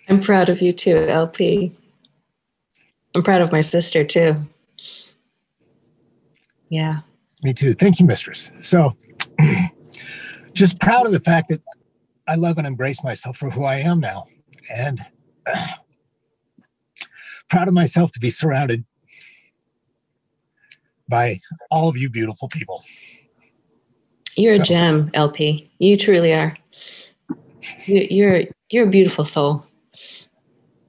I'm proud of you too, LP. I'm proud of my sister too. Yeah. Me too. Thank you, mistress. So, just proud of the fact that I love and embrace myself for who I am now. And uh, proud of myself to be surrounded by all of you beautiful people. You're So- a gem, LP. You truly are. You, you're you're a beautiful soul,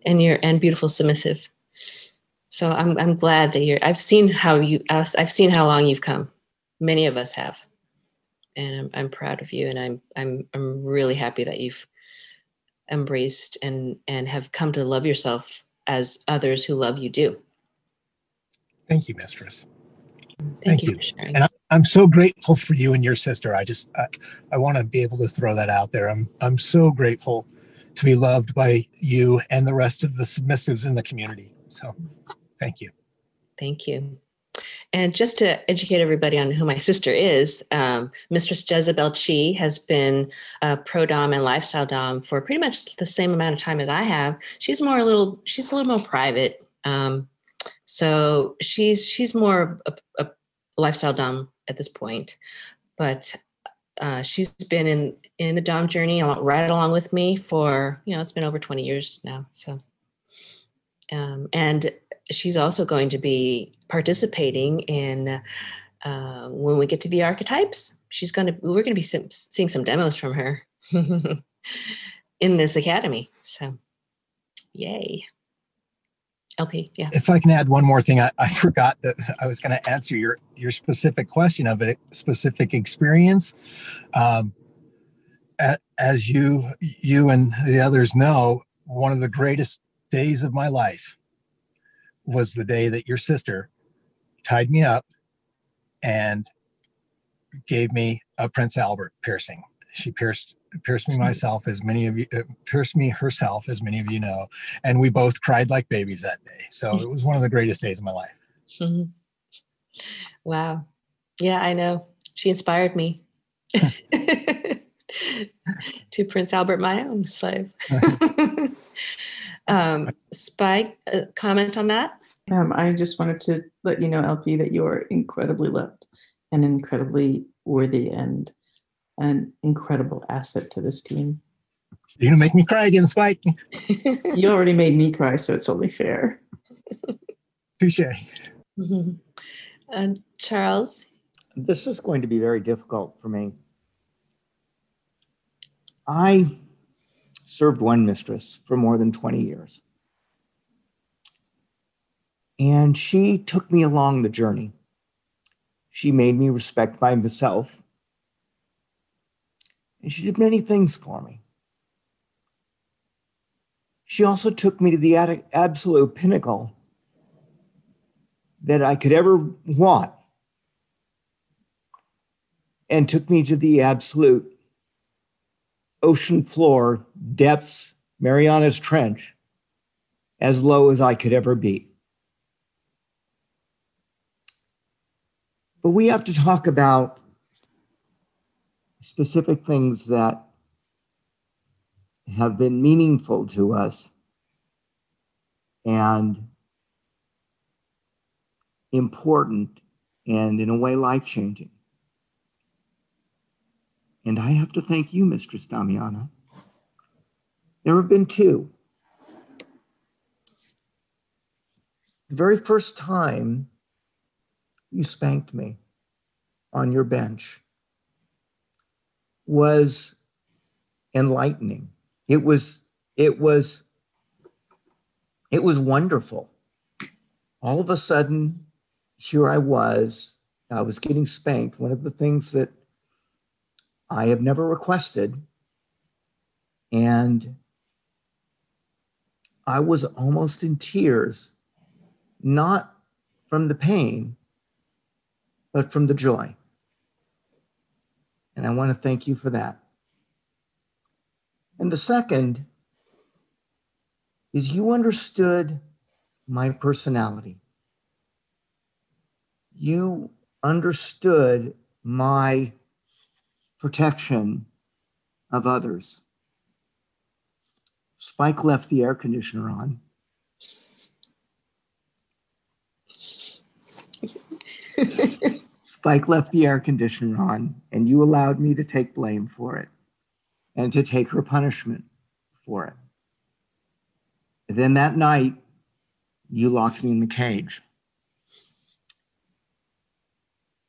and you're and beautiful submissive. So I'm I'm glad that you're. I've seen how you. I've seen how long you've come. Many of us have, and I'm I'm proud of you, and I'm I'm I'm really happy that you've embraced and and have come to love yourself as others who love you do. Thank you, mistress. Thank, Thank you, you. And I, I'm so grateful for you and your sister. I just, I, I want to be able to throw that out there. I'm, I'm so grateful to be loved by you and the rest of the submissives in the community. So, thank you. Thank you. And just to educate everybody on who my sister is, um, Mistress Jezebel Chi has been a pro dom and lifestyle dom for pretty much the same amount of time as I have. She's more a little, she's a little more private. Um, so she's she's more a, a lifestyle dom at this point, but uh, she's been in in the dom journey right along with me for you know it's been over twenty years now. So, um, and she's also going to be participating in uh, when we get to the archetypes. She's going to we're going to be seeing some demos from her in this academy. So, yay. LP, yeah. If I can add one more thing, I, I forgot that I was going to answer your your specific question of a specific experience. Um, as you you and the others know, one of the greatest days of my life was the day that your sister tied me up and gave me a Prince Albert piercing. She pierced pierced me myself, as many of you uh, pierced me herself, as many of you know, and we both cried like babies that day. So it was one of the greatest days of my life. Mhm. Wow. Yeah, I know. She inspired me to Prince Albert my own slave. um, Spike, uh, comment on that? Um, I just wanted to let you know, LP, that you are incredibly loved and incredibly worthy and an incredible asset to this team. You're gonna make me cry again, Spike. You already made me cry, so it's only fair. Touche. Mhm. And Charles, This is going to be very difficult for me. I served one mistress for more than 20 years. And she took me along the journey. She made me respect myself. And she did many things for me. she also took me to the absolute pinnacle that I could ever want and took me to the absolute ocean floor depths, Marianas Trench, as low as I could ever be. But we have to talk about specific things that have been meaningful to us and important and in a way life changing. And I have to thank you, Mistress Damiana. There have been two. The very first time you spanked me on your bench was enlightening. It was, it was, it was wonderful. All of a sudden, here I was. I was getting spanked. One of the things that I have never requested. And I was almost in tears, not from the pain, but from the joy. And I want to thank you for that. And the second is you understood my personality. You understood my protection of others. Spike left the air conditioner on. Spike left the air conditioner on, and you allowed me to take blame for it and to take her punishment for it. And then that night, you locked me in the cage.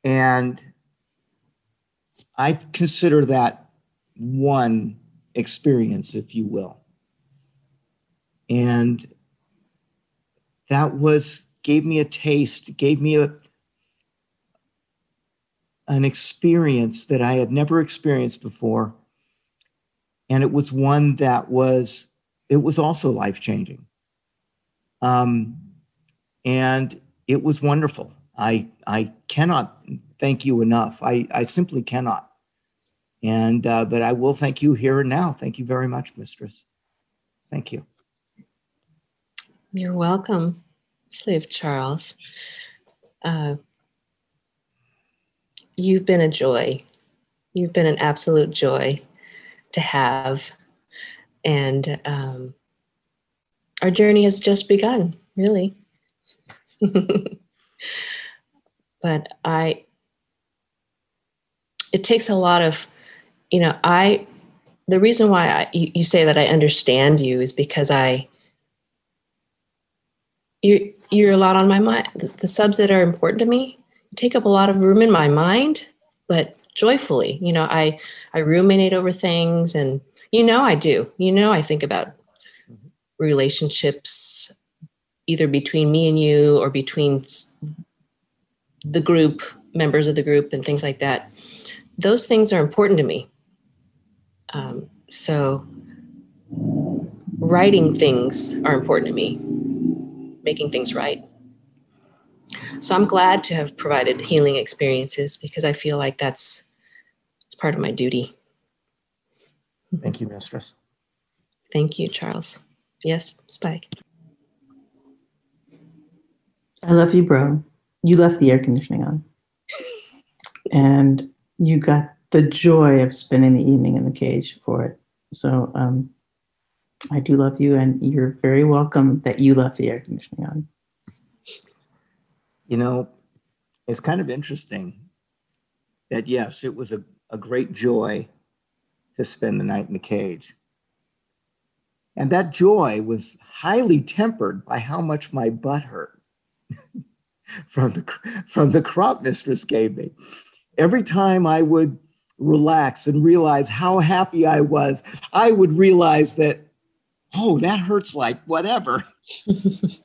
And I consider that one experience, if you will. And that was gave me a taste, gave me a an experience that I had never experienced before. And it was one that was it was also life changing. Um, and it was wonderful. I I cannot thank you enough. I I simply cannot. And uh, but I will thank you here and now. Thank you very much, Mistress. Thank you. You're welcome, Slave Charles. Uh, you've been a joy. You've been an absolute joy to have. And um, our journey has just begun, really. but I, it takes a lot of you know, I, the reason why I, you, you say that I understand you is because I, you, you're a lot on my mind. The, the subs that are important to me take up a lot of room in my mind, but joyfully. You know, I, I ruminate over things and you know I do. You know I think about mm-hmm. relationships either between me and you or between the group members of the group and things like that those things are important to me um, so, writing things are important to me, making things right. So I'm glad to have provided healing experiences because I feel like that's it's part of my duty. Thank you, Mistress. Thank you, Charles. Yes, Spike. I love you, bro. You left the air conditioning on. and you got the joy of spending the evening in the cage for it. So um, I do love you, and you're very welcome that you left the air conditioning on. You know, it's kind of interesting that, yes, it was a, a great joy to spend the night in the cage. And that joy was highly tempered by how much my butt hurt from the from the crop mistress gave me. Every time I would relax and realize how happy I was, I would realize that, oh, that hurts like whatever. but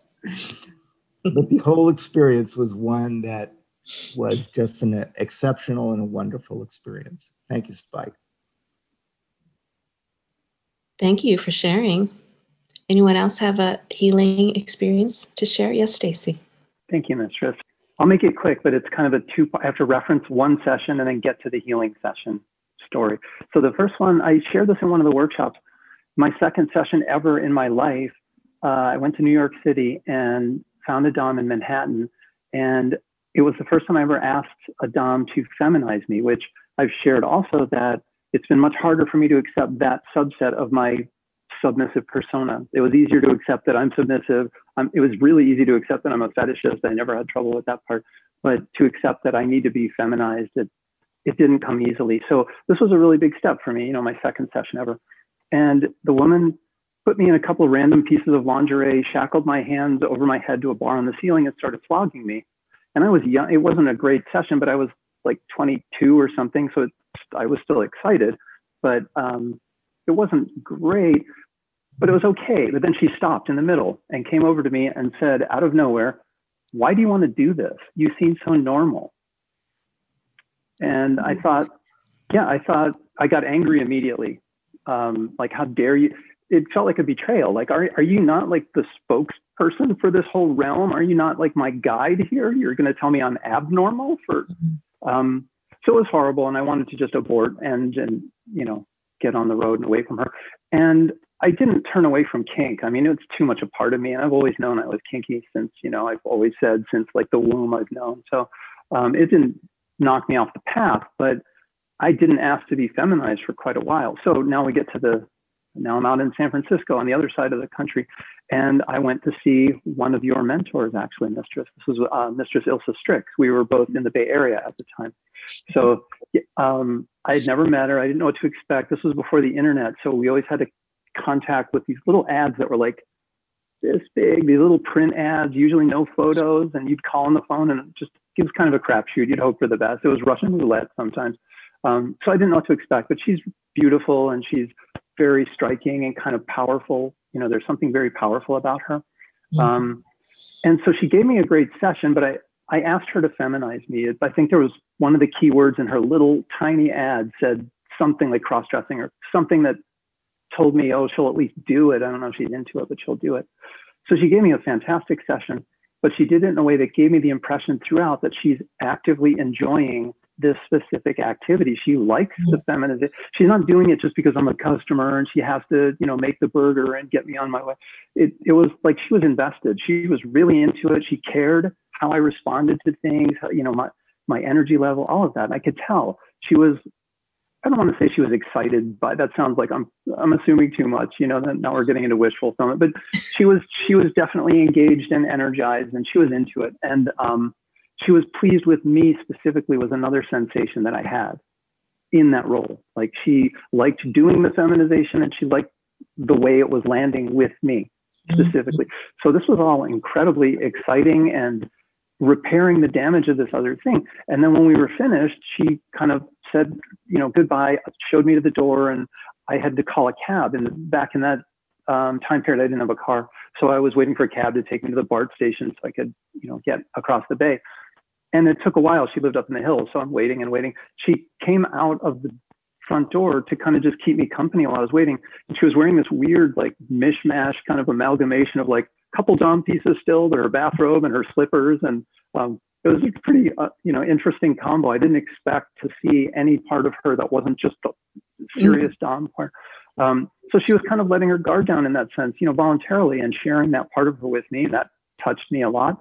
the whole experience was one that was just an exceptional and a wonderful experience. Thank you, Spike. Thank you for sharing. anyone else have a healing experience to share? Yes, Stacy. Thank you, Mistress. I'll make it quick, but it's kind of a two. I have to reference one session and then get to the healing session story. So the first one, I shared this in one of the workshops. My second session ever in my life, uh, I went to New York City and found a Dom in Manhattan, and it was the first time I ever asked a Dom to feminize me, which I've shared also that it's been much harder for me to accept that subset of my submissive persona. It was easier to accept that I'm submissive. Um, it was really easy to accept that I'm a fetishist. I never had trouble with that part. But to accept that I need to be feminized, it, it didn't come easily. So this was a really big step for me, you know, my second session ever. And the woman put me in a couple of random pieces of lingerie, shackled my hands over my head to a bar on the ceiling, and started flogging me. And I was young. It wasn't a great session, but I was like 22 or something, so it, I was still excited. But um, it wasn't great, but it was okay. But then she stopped in the middle and came over to me and said, out of nowhere, "Why do you want to do this? You seem so normal." And I thought, yeah, I thought I got angry immediately. Um, like, how dare you? It felt like a betrayal. Like, are, are you not like the spokesperson for this whole realm? Are you not like my guide here? You're going to tell me I'm abnormal for, um, so it was horrible. And I wanted to just abort and, and, you know, get on the road and away from her. And I didn't turn away from kink. I mean, it's too much a part of me. And I've always known I was kinky since, you know, I've always said since like the womb I've known. So um, it didn't knock me off the path, but I didn't ask to be feminized for quite a while. So now we get to the, now I'm out in San Francisco on the other side of the country. And I went to see one of your mentors, actually, Mistress. This was uh, Mistress Ilsa Strix. We were both in the Bay Area at the time. So um, I had never met her. I didn't know what to expect. This was before the internet. So we always had to contact with these little ads that were like this big, these little print ads, usually no photos. And you'd call on the phone and it just gives kind of a crapshoot. You'd hope for the best. It was Russian roulette sometimes. Um, so I didn't know what to expect, but she's beautiful and she's very striking and kind of powerful. You know, there's something very powerful about her. Mm-hmm. Um, and so she gave me a great session, but I, I asked her to feminize me. I think there was one of the key words in her little tiny ad said something like cross dressing or something that told me, oh, she'll at least do it. I don't know if she's into it, but she'll do it. So she gave me a fantastic session, but she did it in a way that gave me the impression throughout that she's actively enjoying this specific activity. She likes the mm-hmm. feminine. She's not doing it just because I'm a customer and she has to, you know, make the burger and get me on my way. It, it was like she was invested. She was really into it. She cared how I responded to things, you know, my, my energy level, all of that. And I could tell she was, I don't want to say she was excited, but that sounds like I'm, I'm assuming too much, you know, that now we're getting into wish fulfillment, but she was, she was definitely engaged and energized and she was into it. And, um, she was pleased with me specifically was another sensation that I had in that role. Like she liked doing the feminization and she liked the way it was landing with me mm-hmm. specifically. Mm-hmm. So this was all incredibly exciting and repairing the damage of this other thing. And then when we were finished, she kind of said, you know, goodbye, showed me to the door, and I had to call a cab. And back in that um, time period, I didn't have a car, so I was waiting for a cab to take me to the BART station so I could, you know, get across the bay and it took a while. She lived up in the hills, so I'm waiting and waiting. She came out of the front door to kind of just keep me company while I was waiting. And she was wearing this weird, like mishmash kind of amalgamation of like couple dom pieces still, but her bathrobe and her slippers, and um, it was a pretty, uh, you know, interesting combo. I didn't expect to see any part of her that wasn't just the serious mm-hmm. dom part. Um, so she was kind of letting her guard down in that sense, you know, voluntarily and sharing that part of her with me. That touched me a lot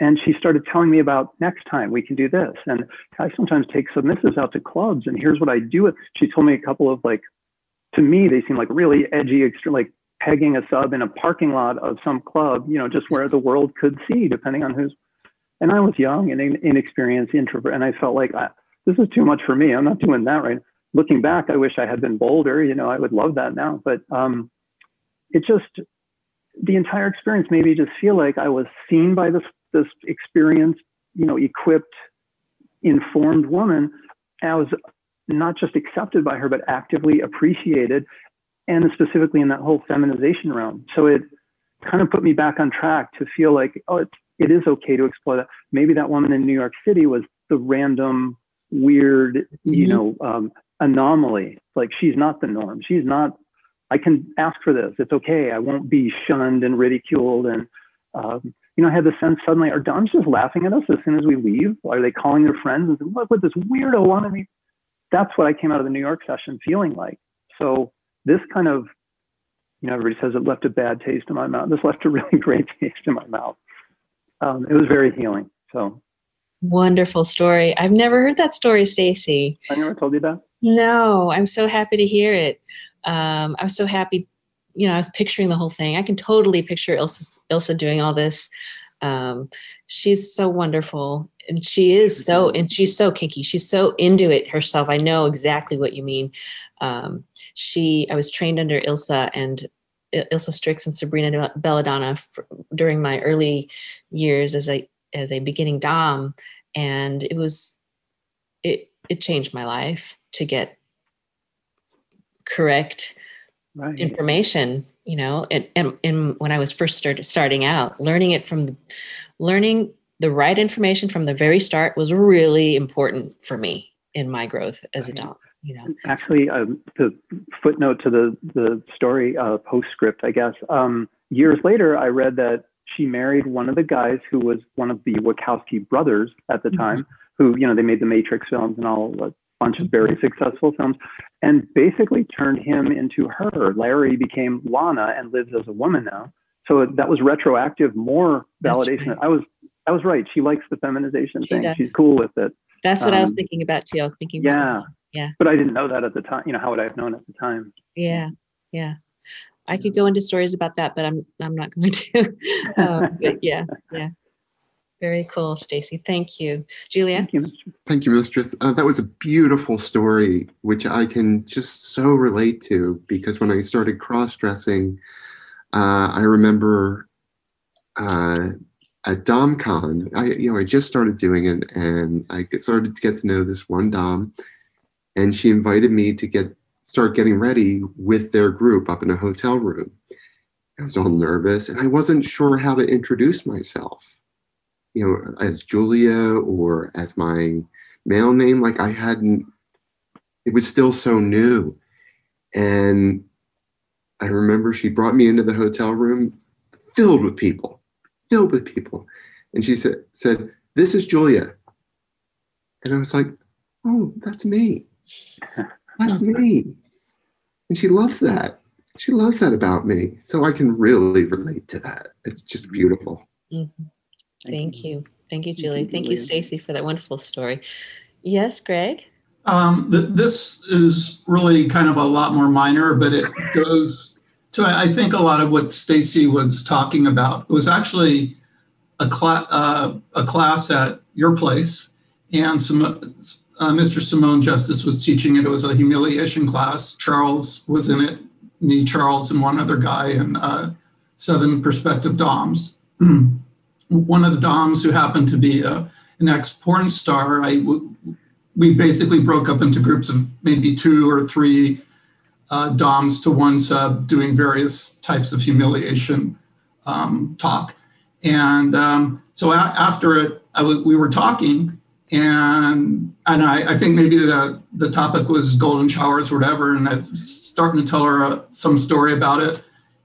and she started telling me about next time we can do this and i sometimes take submissives out to clubs and here's what i do with she told me a couple of like to me they seem like really edgy extreme like pegging a sub in a parking lot of some club you know just where the world could see depending on who's and i was young and inexperienced introvert and i felt like I, this is too much for me i'm not doing that right looking back i wish i had been bolder you know i would love that now but um it just the entire experience made me just feel like I was seen by this this experienced, you know, equipped, informed woman. I was not just accepted by her, but actively appreciated, and specifically in that whole feminization realm. So it kind of put me back on track to feel like, oh, it's, it is okay to explore that. Maybe that woman in New York City was the random, weird, mm-hmm. you know, um, anomaly. Like she's not the norm. She's not I can ask for this. It's okay. I won't be shunned and ridiculed. And, um, you know, I had the sense suddenly, are Doms just laughing at us as soon as we leave? Are they calling their friends and saying, look what this weirdo wanted me? That's what I came out of the New York session feeling like. So this kind of, you know, everybody says it left a bad taste in my mouth. This left a really great taste in my mouth. Um, it was very healing. So wonderful story. I've never heard that story, Stacy. I never told you that. No, I'm so happy to hear it. Um, I was so happy. You know, I was picturing the whole thing. I can totally picture Ilsa, Ilsa doing all this. Um, she's so wonderful, and she is so, and she's so kinky. She's so into it herself. I know exactly what you mean. Um, she, I was trained under Ilsa and Ilsa Strix and Sabrina Belladonna for, during my early years as a as a beginning dom, and it was it it changed my life to get correct right. information you know and, and, and when i was first started starting out learning it from the, learning the right information from the very start was really important for me in my growth as right. a dom you know. Actually um, the footnote to the the story uh, postscript i guess. Um, years later i read that she married one of the guys who was one of the wachowski brothers at the mm-hmm. time who you know they made the matrix films and all a bunch of very mm-hmm. successful films and basically turned him into her. Larry became lana and lives as a woman now. So that was retroactive more validation right. i was i was right. She likes the feminization she thing. does. she's cool with it. That's what um, i was um, thinking about too. I was thinking yeah yeah. But I didn't know that at the time. You know, how would I have known at the time? Yeah. Yeah. I could go into stories about that, but I'm I'm not going to. um, but yeah, yeah. Very cool, Stacy. Thank you, Julia. Thank you, Thank you, Mistress. Uh, that was a beautiful story, which I can just so relate to because when I started cross dressing, uh, I remember uh, at DomCon, I you know I just started doing it, and I started to get to know this one Dom, and she invited me to get start getting ready with their group up in a hotel room. I was all nervous and I wasn't sure how to introduce myself, you know, as Julia or as my male name. Like I hadn't, it was still so new. And I remember she brought me into the hotel room filled with people, filled with people. And she said, said, This is Julia. And I was like, Oh, that's me. That's me. And she loves that. She loves that about me. So I can really relate to that. It's just beautiful. Mm-hmm. Thank you. Thank you, Julie. Thank you, Stacy, for that wonderful story. Yes, Greg? Um, th- this is really kind of a lot more minor, but it goes to, I think, a lot of what Stacy was talking about. It was actually a, cl- uh, a class at your place, and some uh, Mr. Simone Justice was teaching it. It was a humiliation class. Charles was in it, me, Charles, and one other guy, and uh, seven prospective DOMs. one of the DOMs who happened to be a, uh, an ex porn star, I, we basically broke up into groups of maybe two or three uh, DOMs to one sub doing various types of humiliation um, talk. And um, so a- after it, we were talking, and and I, I, think maybe the the topic was golden showers or whatever, and I was starting to tell her uh, some story about it,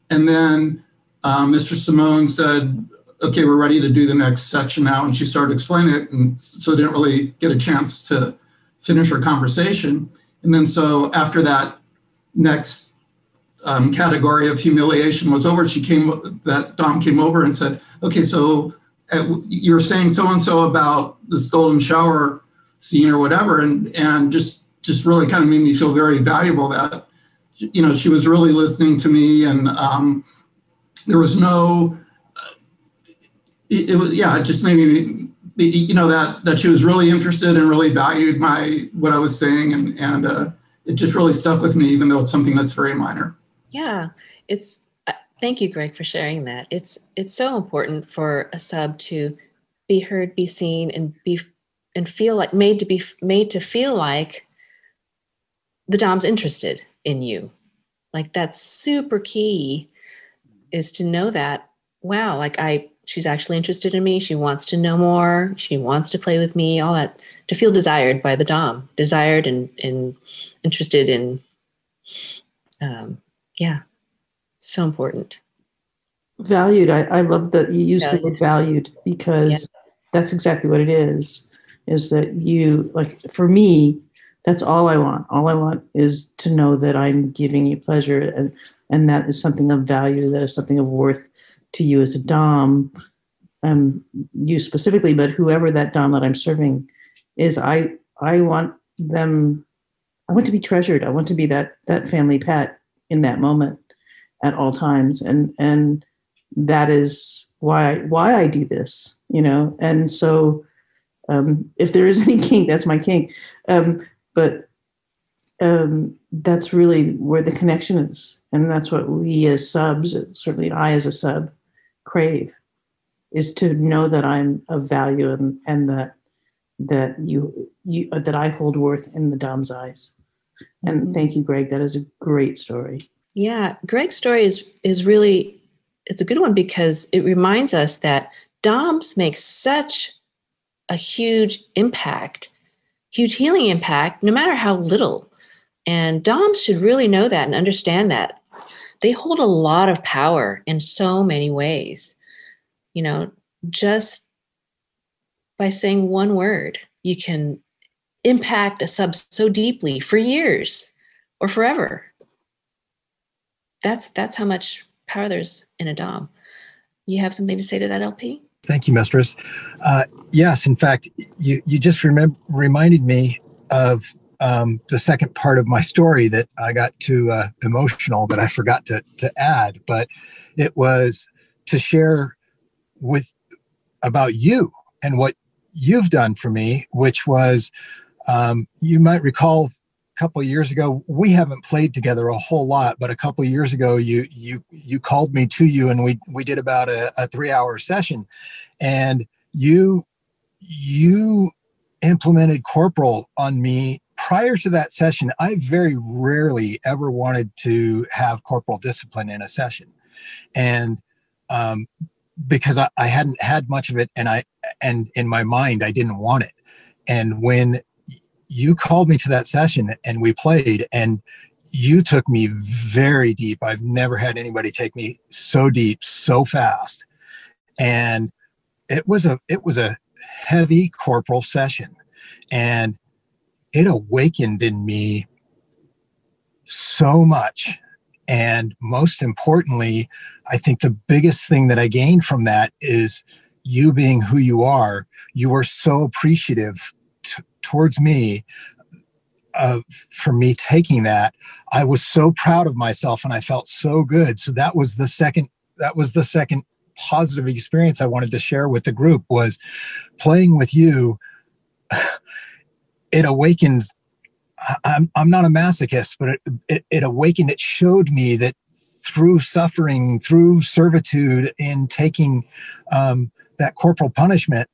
and then um, Mr. Simone said, "Okay, we're ready to do the next section now," and she started explaining it, and so I didn't really get a chance to finish her conversation, and then so after that next um, category of humiliation was over, she came that Dom came over and said, "Okay, so." you're saying so and so about this golden shower scene or whatever, and and just just really kind of made me feel very valuable that you know she was really listening to me, and um, there was no. It, it was yeah, it just made me you know that that she was really interested and really valued my what I was saying, and and uh, it just really stuck with me, even though it's something that's very minor. Yeah, it's Thank you, Greg, for sharing that. It's it's so important for a sub to be heard, be seen, and be and feel like made to be made to feel like the dom's interested in you. Like that's super key is to know that wow, like I she's actually interested in me. She wants to know more. She wants to play with me. All that to feel desired by the dom, desired and and interested in um, Yeah. So important. Valued. I, I love that you use the word valued because that's exactly what it is. Is that you like for me, that's all I want. All I want is to know that I'm giving you pleasure and and that is something of value, that is something of worth to you as a Dom, um, you specifically, but whoever that Dom that I'm serving is, I I want them I want to be treasured. I want to be that that family pet in that moment at all times. And and that is why why I do this, you know. And so um, if there is any kink, that's my kink. Um, but um, that's really where the connection is, and that's what we as subs, certainly I as a sub, crave, is to know that I'm of value and and that that you you that I hold worth in the Dom's eyes. And thank you, Greg. That is a great story. Yeah, Greg's story is is really it's a good one because it reminds us that DOMs make such a huge impact, huge healing impact, no matter how little. And DOMs should really know that and understand that. They hold a lot of power in so many ways. You know, just by saying one word, you can impact a sub so deeply for years or forever. That's that's how much power there's in a dom. You have something to say to that, LP? Thank you, Mistress. Uh, yes, in fact, you you just remember reminded me of um, the second part of my story that I got too uh, emotional that I forgot to to add, but it was to share with about you and what you've done for me, which was um, you might recall couple years ago we haven't played together a whole lot but a couple years ago you you you called me to you and we we did about a, a three hour session. And you you implemented corporal on me prior to that session. I very rarely ever wanted to have corporal discipline in a session. And um, because I, I hadn't had much of it and i and in my mind i didn't want it. And when you called me to that session and we played and you took me very deep. I've never had anybody take me so deep so fast. And it was a it was a heavy corporal session and it awakened in me so much. And most importantly i think the biggest thing that i gained from that is you being who you are. You were so appreciative towards me uh, for me taking that i was so proud of myself and i felt so good. So that was the second that was the second positive experience i wanted to share with the group was playing with you. It awakened i'm, I'm not a masochist but it, it, it awakened it showed me that through suffering through servitude in taking um, that corporal punishment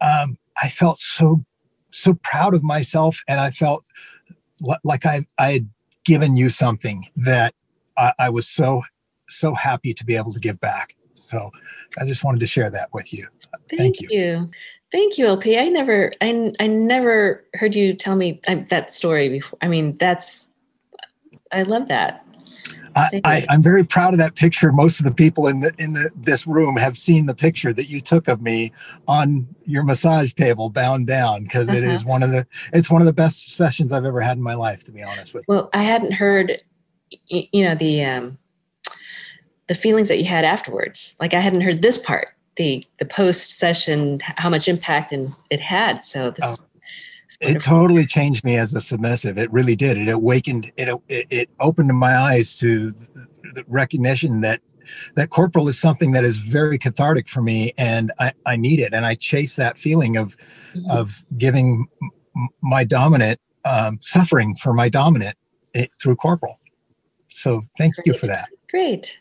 um, i felt so so proud of myself and i felt l- like i i had given you something that I, I was so so happy to be able to give back so i just wanted to share that with you Thank, you. Thank you, LP. I never, I, I never heard you tell me that story before. I mean, that's, I love that. I, Thank I, you. I'm very proud of that picture. Most of the people in the in the, this room have seen the picture that you took of me on your massage table, bound down, because it is Uh-huh. one of the it's one of the best sessions I've ever had in my life. To be honest with you. Well, I hadn't heard, you know, the, um, the feelings that you had afterwards. Like I hadn't heard this part, the, the post session, how much impact and it had. So this, Oh, it totally changed me as a submissive. It really did. It awakened. It it, it opened my eyes to the recognition that that corporal is something that is very cathartic for me, and I, I need it. And I chase that feeling of Mhm. of giving my dominant um, suffering for my dominant eh, through corporal. So thank you for that. Great.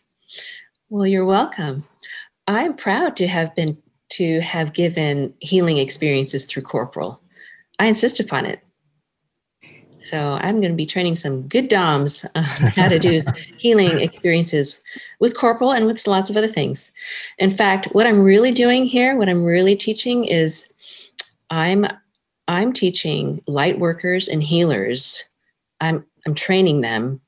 Well, you're welcome. I'm proud to have been to have given healing experiences through corporal. I insist upon it. So I'm going to be training some good DOMs on how to do healing experiences with corporal and with lots of other things. In fact, what I'm really doing here, what I'm really teaching is I'm I'm teaching light workers and healers. I'm I'm training them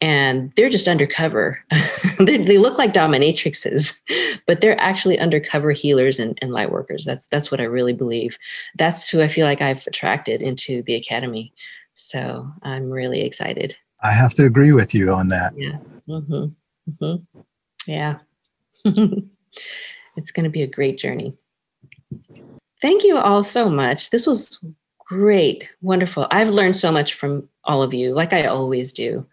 and they're just undercover. they, look like dominatrixes, but they're actually undercover healers and, and light workers. That's that's what I really believe. That's who I feel like I've attracted into the academy. So I'm really excited. I have to agree with you on that. Yeah. Mm-hmm. Mm-hmm. Yeah. it's going to be a great journey. Thank you all so much. This was great, wonderful. I've learned so much from all of you, like I always do.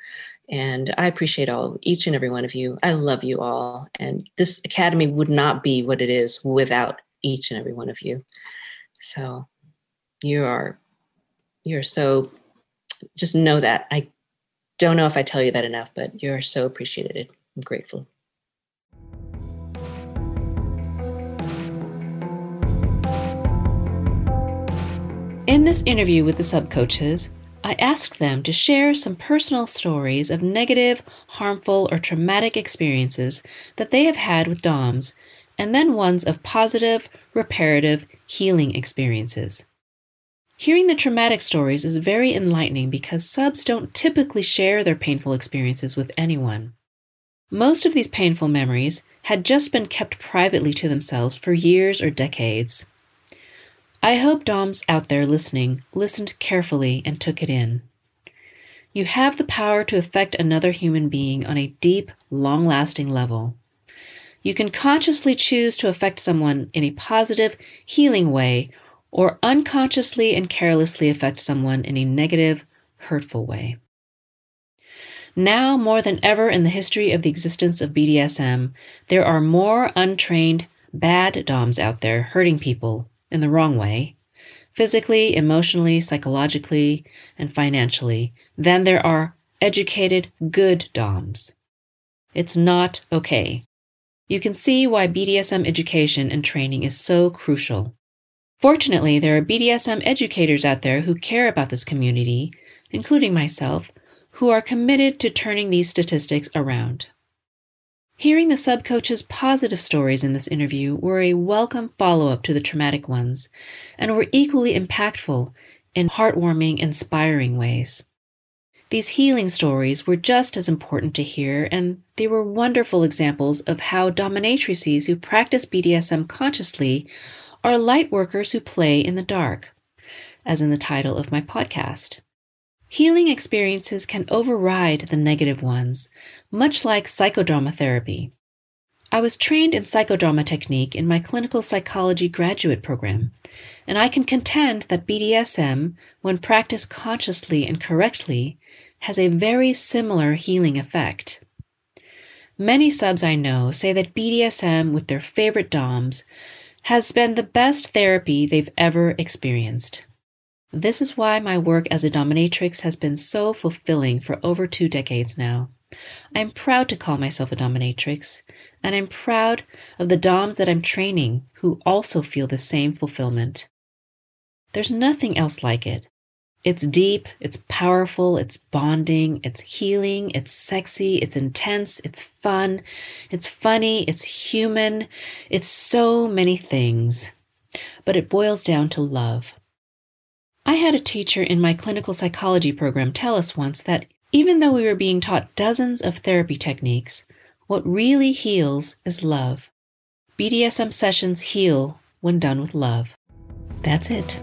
And I appreciate all, each and every one of you. I love you all. And this academy would not be what it is without each and every one of you. So you are, you're so, just know that. I don't know if I tell you that enough, but you're so appreciated. I'm grateful. In this interview with the subcoaches, I asked them to share some personal stories of negative, harmful, or traumatic experiences that they have had with DOMs, and then ones of positive, reparative, healing experiences. Hearing the traumatic stories is very enlightening because subs don't typically share their painful experiences with anyone. Most of these painful memories had just been kept privately to themselves for years or decades. I hope Doms out there listening listened carefully and took it in. You have the power to affect another human being on a deep, long lasting level. You can consciously choose to affect someone in a positive, healing way, or unconsciously and carelessly affect someone in a negative, hurtful way. Now, more than ever in the history of the existence of BDSM, there are more untrained, bad DOMs out there hurting people in the wrong way, physically, emotionally, psychologically, and financially, than there are educated, good DOMs. It's not okay. You can see why BDSM education and training is so crucial. Fortunately, there are BDSM educators out there who care about this community, including myself, who are committed to turning these statistics around. Hearing the subcoach's positive stories in this interview were a welcome follow up to the traumatic ones, and were equally impactful in heartwarming, inspiring ways. These healing stories were just as important to hear, and they were wonderful examples of how dominatrices who practice BDSM consciously are light workers who play in the dark, as in the title of my podcast. Healing experiences can override the negative ones, much like psychodrama therapy. I was trained in psychodrama technique in my clinical psychology graduate program, and I can contend that BDSM, when practiced consciously and correctly, has a very similar healing effect. Many subs I know say that BDSM with their favorite DOMs has been the best therapy they've ever experienced. This is why my work as a dominatrix has been so fulfilling for over two decades now. I'm proud to call myself a dominatrix, and I'm proud of the DOMs that I'm training who also feel the same fulfillment. There's nothing else like it. It's deep, it's powerful, it's bonding, it's healing, it's sexy, it's intense, it's fun, it's funny, it's human, it's so many things. But it boils down to love. I had a teacher in my clinical psychology program tell us once that even though we were being taught dozens of therapy techniques, what really heals is love. BDSM sessions heal when done with love. That's it.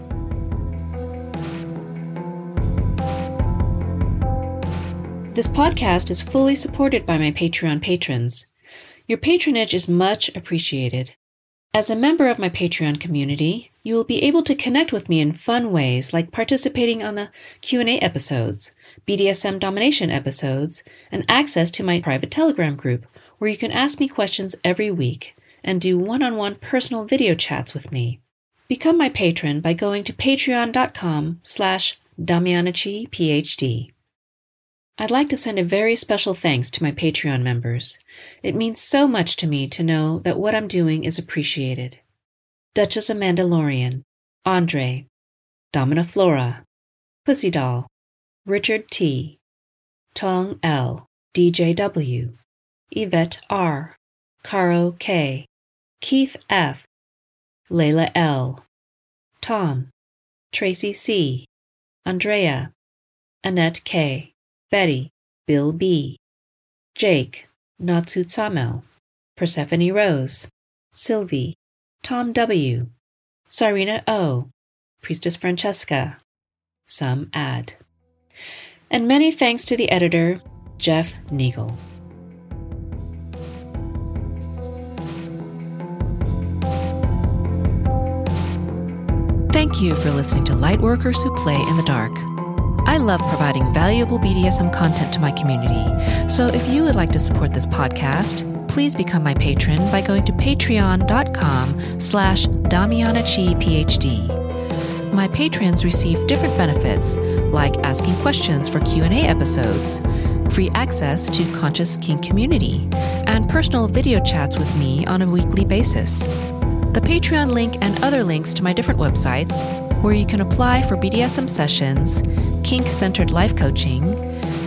This podcast is fully supported by my Patreon patrons. Your patronage is much appreciated. As a member of my Patreon community, you will be able to connect with me in fun ways like participating on the Q&A episodes, BDSM domination episodes, and access to my private Telegram group where you can ask me questions every week and do one-on-one personal video chats with me. Become my patron by going to patreon.com slash PhD. I'd like to send a very special thanks to my Patreon members. It means so much to me to know that what I'm doing is appreciated. Duchess Amanda Lorian, Andre, Domina Flora, Pussy Doll, Richard T, Tong L, DJW, Yvette R, Caro K, Keith F, Layla L, Tom, Tracy C, Andrea, Annette K. Betty, Bill B., Jake, Natsu Tsamel, Persephone Rose, Sylvie, Tom W., Sarina O., Priestess Francesca, some add. And many thanks to the editor, Jeff Nagel. Thank you for listening to Lightworkers Who Play in the Dark. I love providing valuable BDSM content to my community, so if you would like to support this podcast, please become my patron by going to patreon.com slash damianachi My patrons receive different benefits, like asking questions for Q&A episodes, free access to Conscious Kink Community, and personal video chats with me on a weekly basis. The Patreon link and other links to my different websites, where you can apply for BDSM sessions, kink centered life coaching,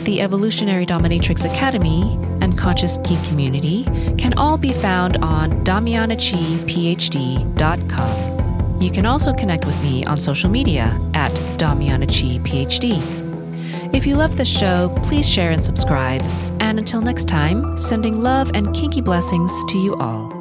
the Evolutionary Dominatrix Academy, Conscious Kink Community, can all be found on DamianaChiPhD.com. You can also connect with me on social media at DamianaChiPhD. If you love this show, please share and subscribe. And until next time, sending love and kinky blessings to you all.